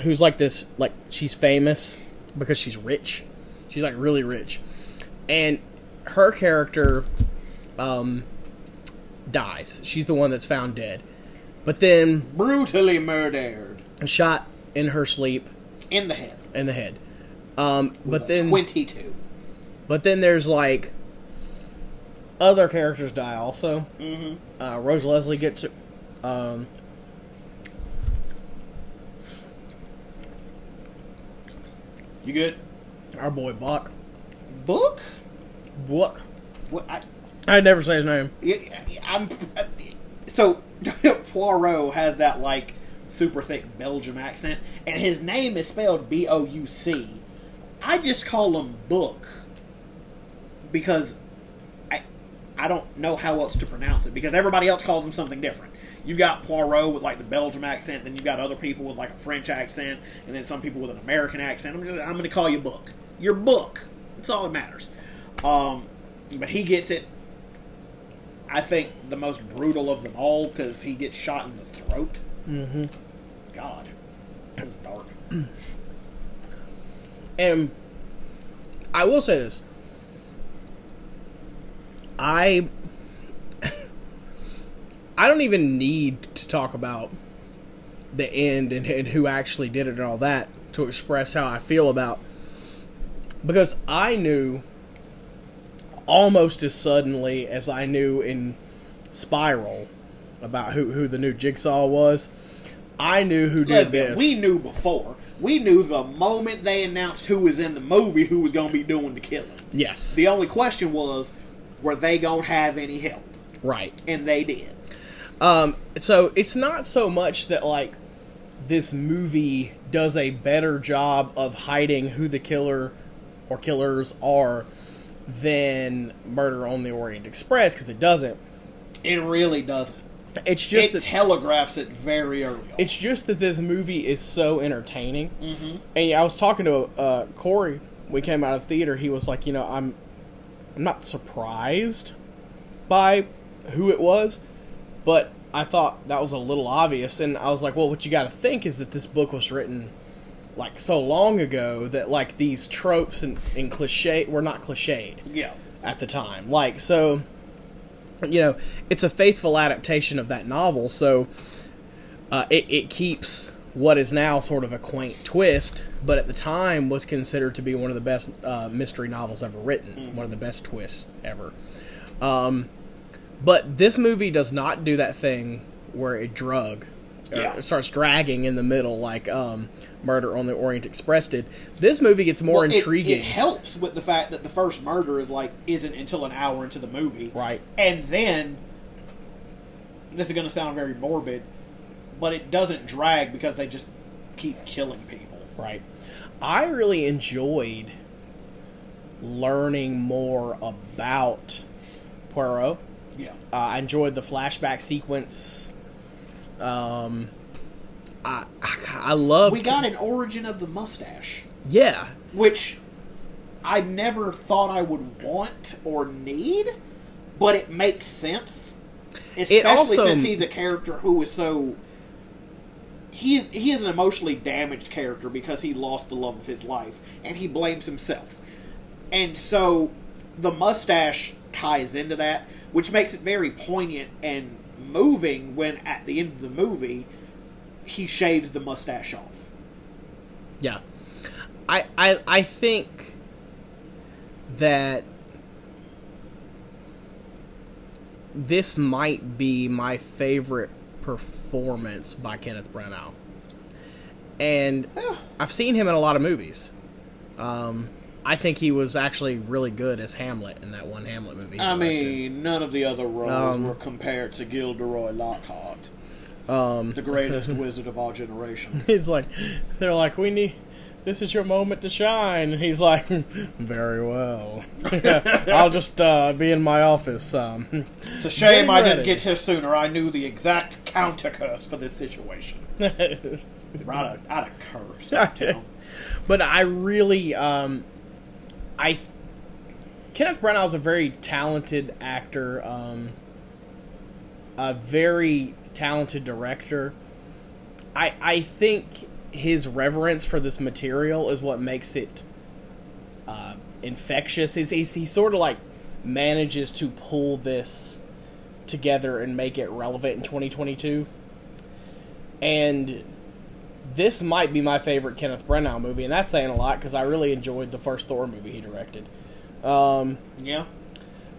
who's like this, like she's famous because she's rich. She's like really rich, and her character, um, dies. She's the one that's found dead, but then Brutally murdered shot in her sleep in the head. in the head. Um, but then, 22. but then there's like other characters die also. Mm-hmm. Uh, Rose Leslie gets um, You good? our boy Buck. Book? Buck. What? I, I'd never say his name. I'm. uh, So Poirot has that like super thick Belgium accent, and his name is spelled B O U C. I just call him Book because I I don't know how else to pronounce it because everybody else calls him something different. You got Poirot with like the Belgium accent, then you got other people with like a French accent, and then some people with an American accent. I'm just I'm going to call you Book. Your Book. That's all that matters. Um, but he gets it. I think the most brutal of them all because he gets shot in the throat. Mm-hmm. God, it was dark. And I will say this. I I don't even need to talk about the end and, and who actually did it and all that to express how I feel about because I knew almost as suddenly as I knew in Spiral about who, who the new Jigsaw was. I knew who did Lesbian, this. we knew before. We knew the moment they announced who was in the movie who was going to be doing the killing. yes. The only question was, were they going to have any help? Right. and they did. Um, so it's not so much that like this movie does a better job of hiding who the killer or killers are than Murder on the Orient Express because it doesn't. It really doesn't. It's just it that telegraphs it very early. On. it's just that this movie is so entertaining. Mm-hmm. And I was talking to uh, Corey. We came out of theater. He was like, you know, I'm I'm not surprised by who it was, but I thought that was a little obvious. And I was like, well, what you got to think is that this book was written like so long ago that like these tropes and, and cliche were not cliched yeah. at the time. Like, so, you know, it's a faithful adaptation of that novel, so uh, it, it keeps what is now sort of a quaint twist, but at the time was considered to be one of the best uh, mystery novels ever written, one of the best twists ever. Um, but this movie does not do that thing where it drug. Yeah. It starts dragging in the middle like um, Murder on the Orient Express did. This movie gets more Well, it- intriguing. It, helps with the fact that the first murder is like isn't until an hour into the movie, Right. And then this is going to sound very morbid, but it doesn't drag because they just keep killing people. Right. I really enjoyed learning more about Poirot. Yeah, Uh, I enjoyed the flashback sequence. Um, I I love. we got an origin of the mustache, yeah, which I never thought I would want or need, but it makes sense, especially also- since he's a character who is so. He he is an emotionally damaged character because he lost the love of his life and he blames himself, and so the mustache ties into that, which makes it very poignant and moving when at the end of the movie he shaves the mustache off. yeah. I I I think that this might be my favorite performance by Kenneth Branagh. And I've seen him in a lot of movies. Um, I think he was actually really good as Hamlet in that one Hamlet movie. I mean, none of the other roles Um, were compared to Gilderoy Lockhart, um, the greatest wizard of our generation. he's like, they're like, we need. This is your moment to shine. And he's like, very well. I'll just uh, be in my office. Um, It's a shame I didn't get here sooner. I knew the exact counter curse for this situation. I'd have, I'd have but I really, um, I th- Kenneth Branagh is a very talented actor, um, a very talented director. I I think his reverence for this material is what makes it uh, infectious. He's, he's he sort of like manages to pull this together and make it relevant in 2022. And this might be my favorite Kenneth Branagh movie, and that's saying a lot because I really enjoyed the first Thor movie he directed. Um, Yeah.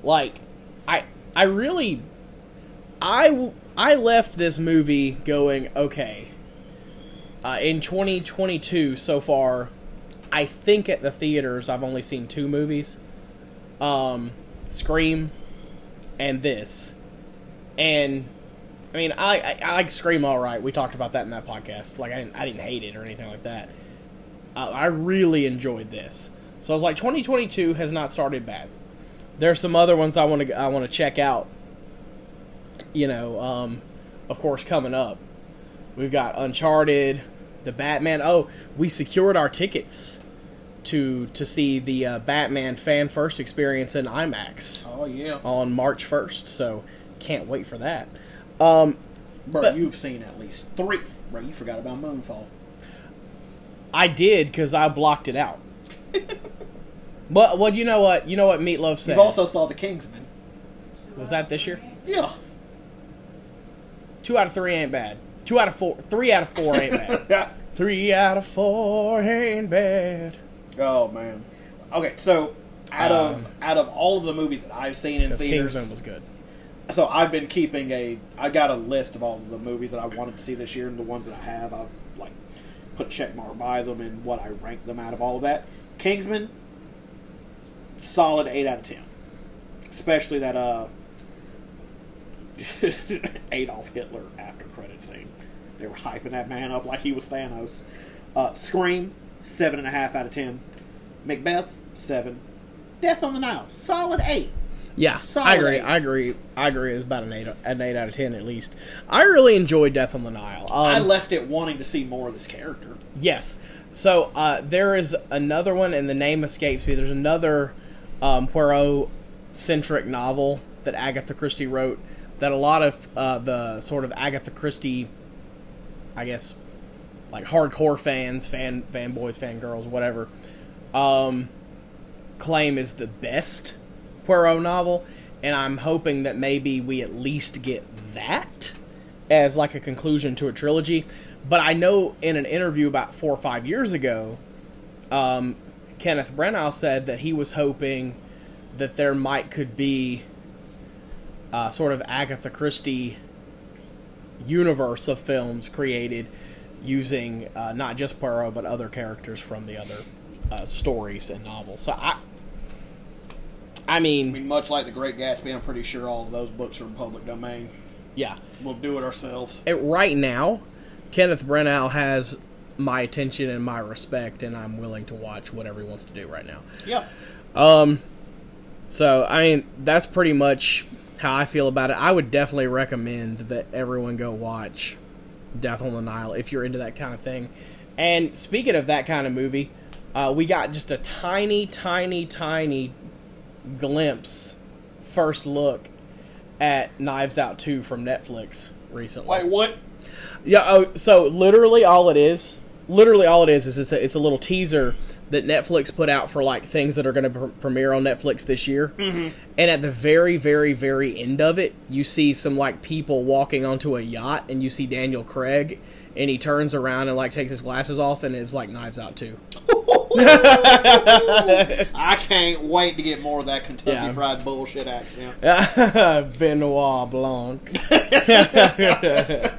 like, I I really I I left this movie going okay. Uh, in 2022 so far, I think at the theaters I've only seen two movies, um, Scream, and this, and I mean I, I I like Scream all right. We talked about that in that podcast. Like I didn't I didn't hate it or anything like that. Uh, I really enjoyed this. So I was like 2022 has not started bad. There's some other ones I want to I want to check out. You know, um, of course coming up. We've got Uncharted, the Batman. Oh, we secured our tickets to to see the uh, Batman fan first experience in IMAX Oh yeah. on March 1st. So can't wait for that. Um, Bro, but- you've seen at least three. Bro, you forgot about Moonfall. I did because I blocked it out. but well, you know what? You know what Meat Loaf said. You've also saw The Kingsman. Was that this year? Yeah. Two out of three ain't bad. Two out of four. Three out of four ain't bad. Three out of four ain't bad. oh man. Okay, so out Um, of out of all of the movies that I've seen in theaters, Kingsman was good. so I've been keeping a. I got a list of all of the movies that I wanted to see this year, and the ones that I have, I've like put a check mark by them and what I rank them out of all of that. Kingsman, solid eight out of ten. Especially that uh, Adolf Hitler after credit scene. They were hyping that man up like he was Thanos. Uh, Scream, seven and a half out of ten. Macbeth, seven. Death on the Nile, solid eight. Yeah, Solid I agree. eight. I agree. I agree. It's about an eight, an eight out of ten at least. I really enjoyed Death on the Nile. Um, I left it wanting to see more of this character. Yes. So uh, there is another one, and the name escapes me. There's another um, Poirot centric novel that Agatha Christie wrote that a lot of uh, the sort of Agatha Christie, I guess, like hardcore fans, fan fanboys, fangirls, whatever, um, claim is the best Poirot novel, and I'm hoping that maybe we at least get that as like a conclusion to a trilogy. But I know in an interview about four or five years ago, um, Kenneth Branagh said that he was hoping that there might could be uh, sort of Agatha Christie universe of films created using uh, not just Poirot but other characters from the other uh, stories and novels. So I, I mean, I mean, much like The Great Gatsby, I'm pretty sure all of those books are in public domain. yeah. We'll do it ourselves. It, right now, Kenneth Branagh has my attention and my respect, and I'm willing to watch whatever he wants to do right now. Yeah. Um, so I mean, that's pretty much how I feel about it. I would definitely recommend that everyone go watch Death on the Nile if you're into that kind of thing. And speaking of that kind of movie, uh, we got just a tiny, tiny, tiny glimpse, first look at Knives Out 2 from Netflix recently. Wait, what? Yeah. Oh, so literally all it is, literally all it is, is it's a, it's a little teaser that Netflix put out for like things that are going to pr- premiere on Netflix this year. Mm-hmm. And at the very, very, very end of it, you see some like people walking onto a yacht, and you see Daniel Craig, and he turns around and like takes his glasses off, and it's like Knives Out too. I can't wait to get more of that Kentucky Yeah. Fried bullshit accent. Benoit Blanc.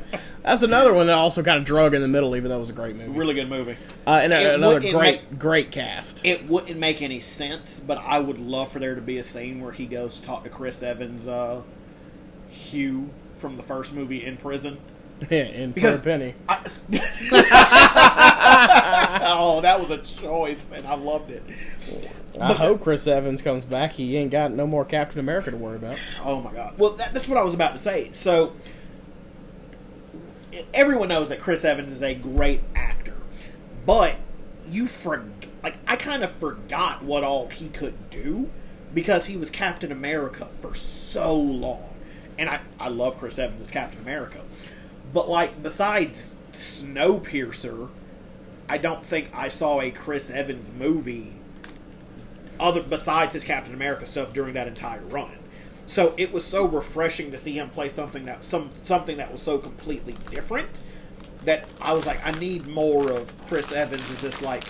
That's another one that also got a drug in the middle, even though it was a great movie. Really good movie. Uh, and It a, another would, great, make, great cast. It wouldn't make any sense, but I would love for there to be a scene where he goes to talk to Chris Evans, uh, Hugh from the first movie in prison. Yeah, in for a penny. I, oh, that was a choice, and I loved it. I hope Chris Evans comes back. He ain't got no more Captain America to worry about. Oh my god. Well, that, that's what I was about to say. So, everyone knows that Chris Evans is a great actor, but you for like I kind of forgot what all he could do because he was Captain America for so long, and I I love Chris Evans as Captain America, but like besides Snowpiercer, I don't think I saw a Chris Evans movie other besides his Captain America stuff during that entire run. So it was so refreshing to see him play something that some something that was so completely different that I was like, I need more of Chris Evans as this like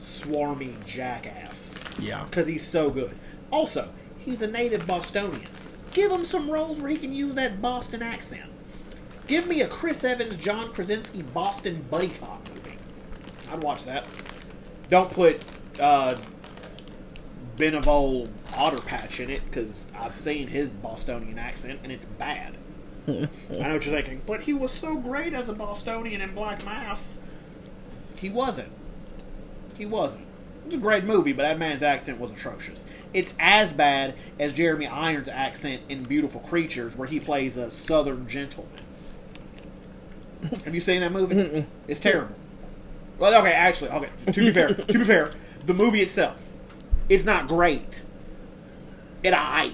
swarmy jackass Yeah. because he's so good. Also, he's a native Bostonian. Give him some roles where he can use that Boston accent. Give me a Chris Evans, John Krasinski Boston buddy cop movie. I'd watch that. Don't put uh, Benevol Otter Patch in it because I've seen his Bostonian accent and it's bad. I know what you're thinking, but he was so great as a Bostonian in Black Mass. He wasn't. He wasn't. It was a great movie, but that man's accent was atrocious. It's as bad as Jeremy Irons' accent in Beautiful Creatures, where he plays a Southern gentleman. Have you seen that movie? It's terrible. Well, okay, actually, okay. To be fair, to be fair, the movie itself, it's not great. It I.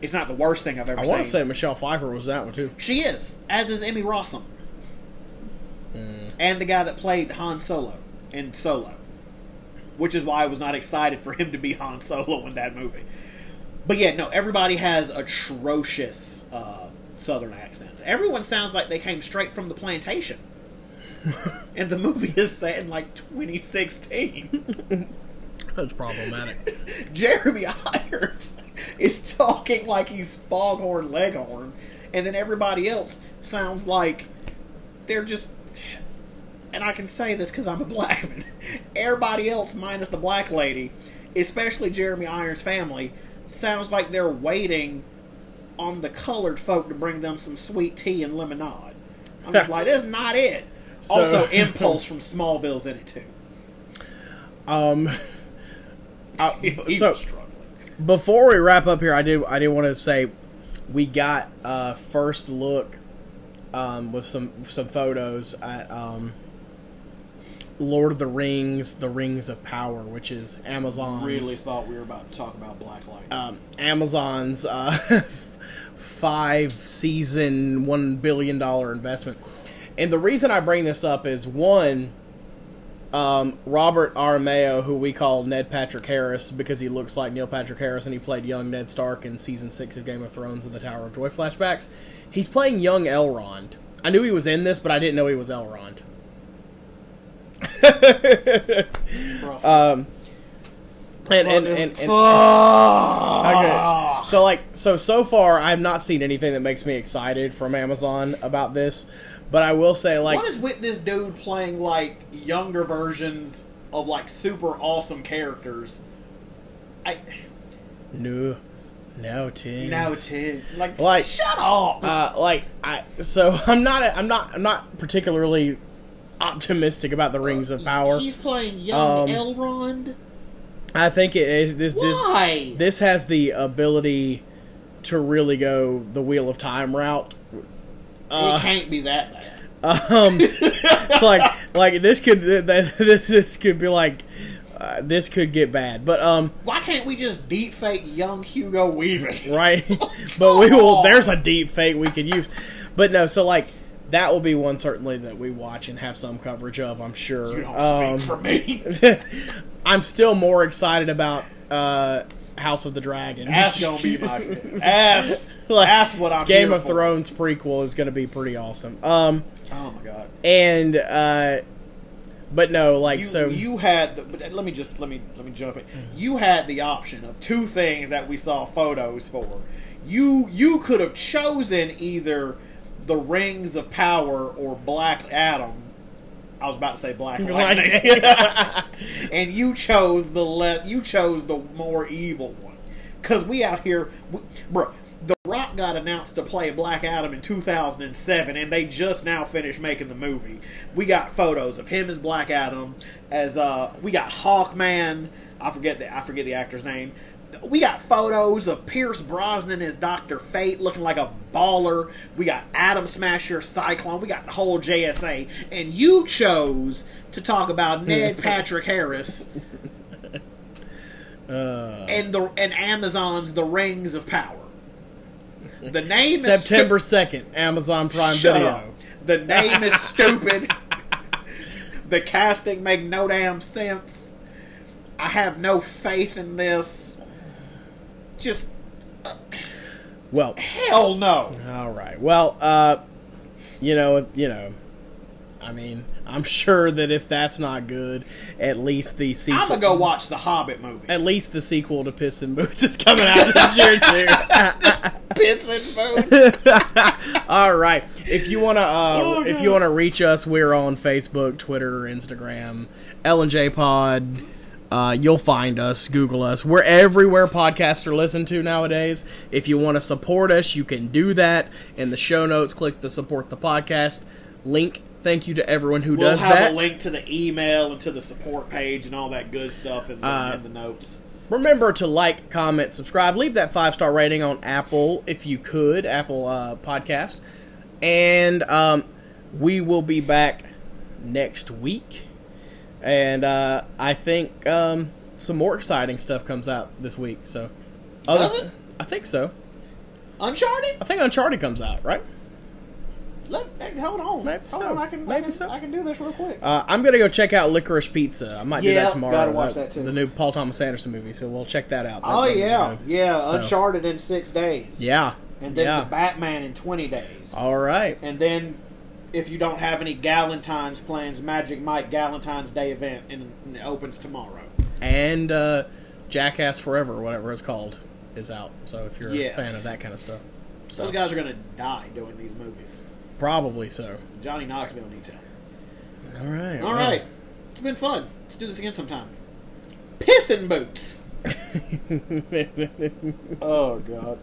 It's not the worst thing I've ever seen. I want to say Michelle Pfeiffer was that one too. She is, as is Emmy Rossum. And the guy that played Han Solo in Solo. Which is why I was not excited for him to be Han Solo in that movie. But yeah, no, everybody has atrocious uh, Southern accents. Everyone sounds like they came straight from the plantation. and the movie is set in like 2016. That's problematic. Jeremy Irons is talking like he's Foghorn Leghorn, and then everybody else sounds like they're just. And I can say this because I'm a black man. Everybody else, minus the black lady, especially Jeremy Irons' family, sounds like they're waiting on the colored folk to bring them some sweet tea and lemonade. I'm just like, that's not it. So- also, Impulse from Smallville's in it too. Um, uh, He so struggling. before we wrap up here, I do I do want to say we got a first look um, with some some photos at um, Lord of the Rings: The Rings of Power, which is Amazon's Really thought we were about to talk about Black Lightning. um, Amazon's uh, five season, one billion dollar investment. And the reason I bring this up is one, um, Robert Aramayo, who we call Ned Patrick Harris because he looks like Neil Patrick Harris and he played young Ned Stark in season six of Game of Thrones and the Tower of Joy flashbacks. He's playing young Elrond. I knew he was in this, but I didn't know he was Elrond. Um, and, and, and, and, Fuck. Okay. So like so so far I've not seen anything that makes me excited from Amazon about this, but I will say like what is with this dude playing like younger versions of like super awesome characters? I no no Tim. now Tim like, Like- shut up. uh like I so I'm not I'm not I'm not particularly optimistic about the Rings of Power. He's playing young Um, Elrond. I think it, it this this Why? this has the ability to really go the Wheel of Time route. It can't be that bad. Um, it's like like this could this this could be like uh, this could get bad, but um. Why can't we just deep fake young Hugo Weaving? right? but we will. on. There's a deep fake we could use, but no. So like that will be one certainly that we watch and have some coverage of. I'm sure. You don't Um, speak for me. I'm still more excited about uh, House of the Dragon. That's gonna be my shit. That's Like, that's what I'm. Game of for. Thrones prequel is going to be pretty awesome. Um, Oh my god. and uh, but no, like You, so. you had, the, but let me just let me let me jump in. You had the option of two things that we saw photos for. You you could have chosen either the Rings of Power or Black Adam. I was about to say Black Lightning, and you chose the le- you chose the more evil one. Cause we out here, we, bro. The Rock got announced to play Black Adam in 2007, and they just now finished making the movie. We got photos of him as Black Adam, as uh, we got Hawkman. I forget the I forget the actor's name. We got photos of Pierce Brosnan as Doctor Fate, looking like a baller. We got Atom Smasher, Cyclone. We got the whole JSA, and you chose to talk about Ned Patrick Harris uh, and the and Amazon's The Rings of Power. The name September is stu- second, Amazon Prime Shut Video. up. The name is stupid. the casting make no damn sense. I have no faith in this. Just Well, hell no. All right. Well, uh, you know, you know, I mean, I'm sure that if that's not good, at least the sequel, I'm gonna go watch the Hobbit movies. at least the sequel to Piss and Boots is coming out this year too. Piss and Boots. All right. If you wanna, uh, Oh, if you wanna reach us, we're on Facebook, Twitter, Instagram, L and J Pod. Uh, you'll find us. Google us. We're everywhere podcasts are listened to nowadays. If you want to support us, you can do that. In the show notes, click the support the podcast link. Thank you to everyone who We'll does have that. a link to the email and to the support page and all that good stuff in the, Uh, in the notes. Remember to like, comment, subscribe, leave that five star rating on Apple if you could, Apple uh, Podcast, and um, we will be back next week. And uh, I think um, some more exciting stuff comes out this week. So, Does it? I think so. Uncharted? I think Uncharted comes out, right? Let, hold on. Maybe hold so. on. I can, I Maybe can, so. I can do this real quick. Uh, I'm gonna go check out Licorice Pizza. I might do that tomorrow. gotta watch Uh, that too. The new Paul Thomas Anderson movie, so we'll check that out. Oh That- yeah, yeah. So- Uncharted in six days. yeah, and then yeah. the Batman in twenty days. All right. And then, if you don't have any Galentine's plans, Magic Mike Galentine's Day event, and, and it opens tomorrow. and uh, Jackass Forever, whatever it's called, is out. So if you're Yes. a fan of that kind of stuff, so Those guys are gonna die doing these movies. probably so. Johnny Knoxville needs help. All right, All right, it's been fun. Let's do this again sometime. Pissing boots. Oh god.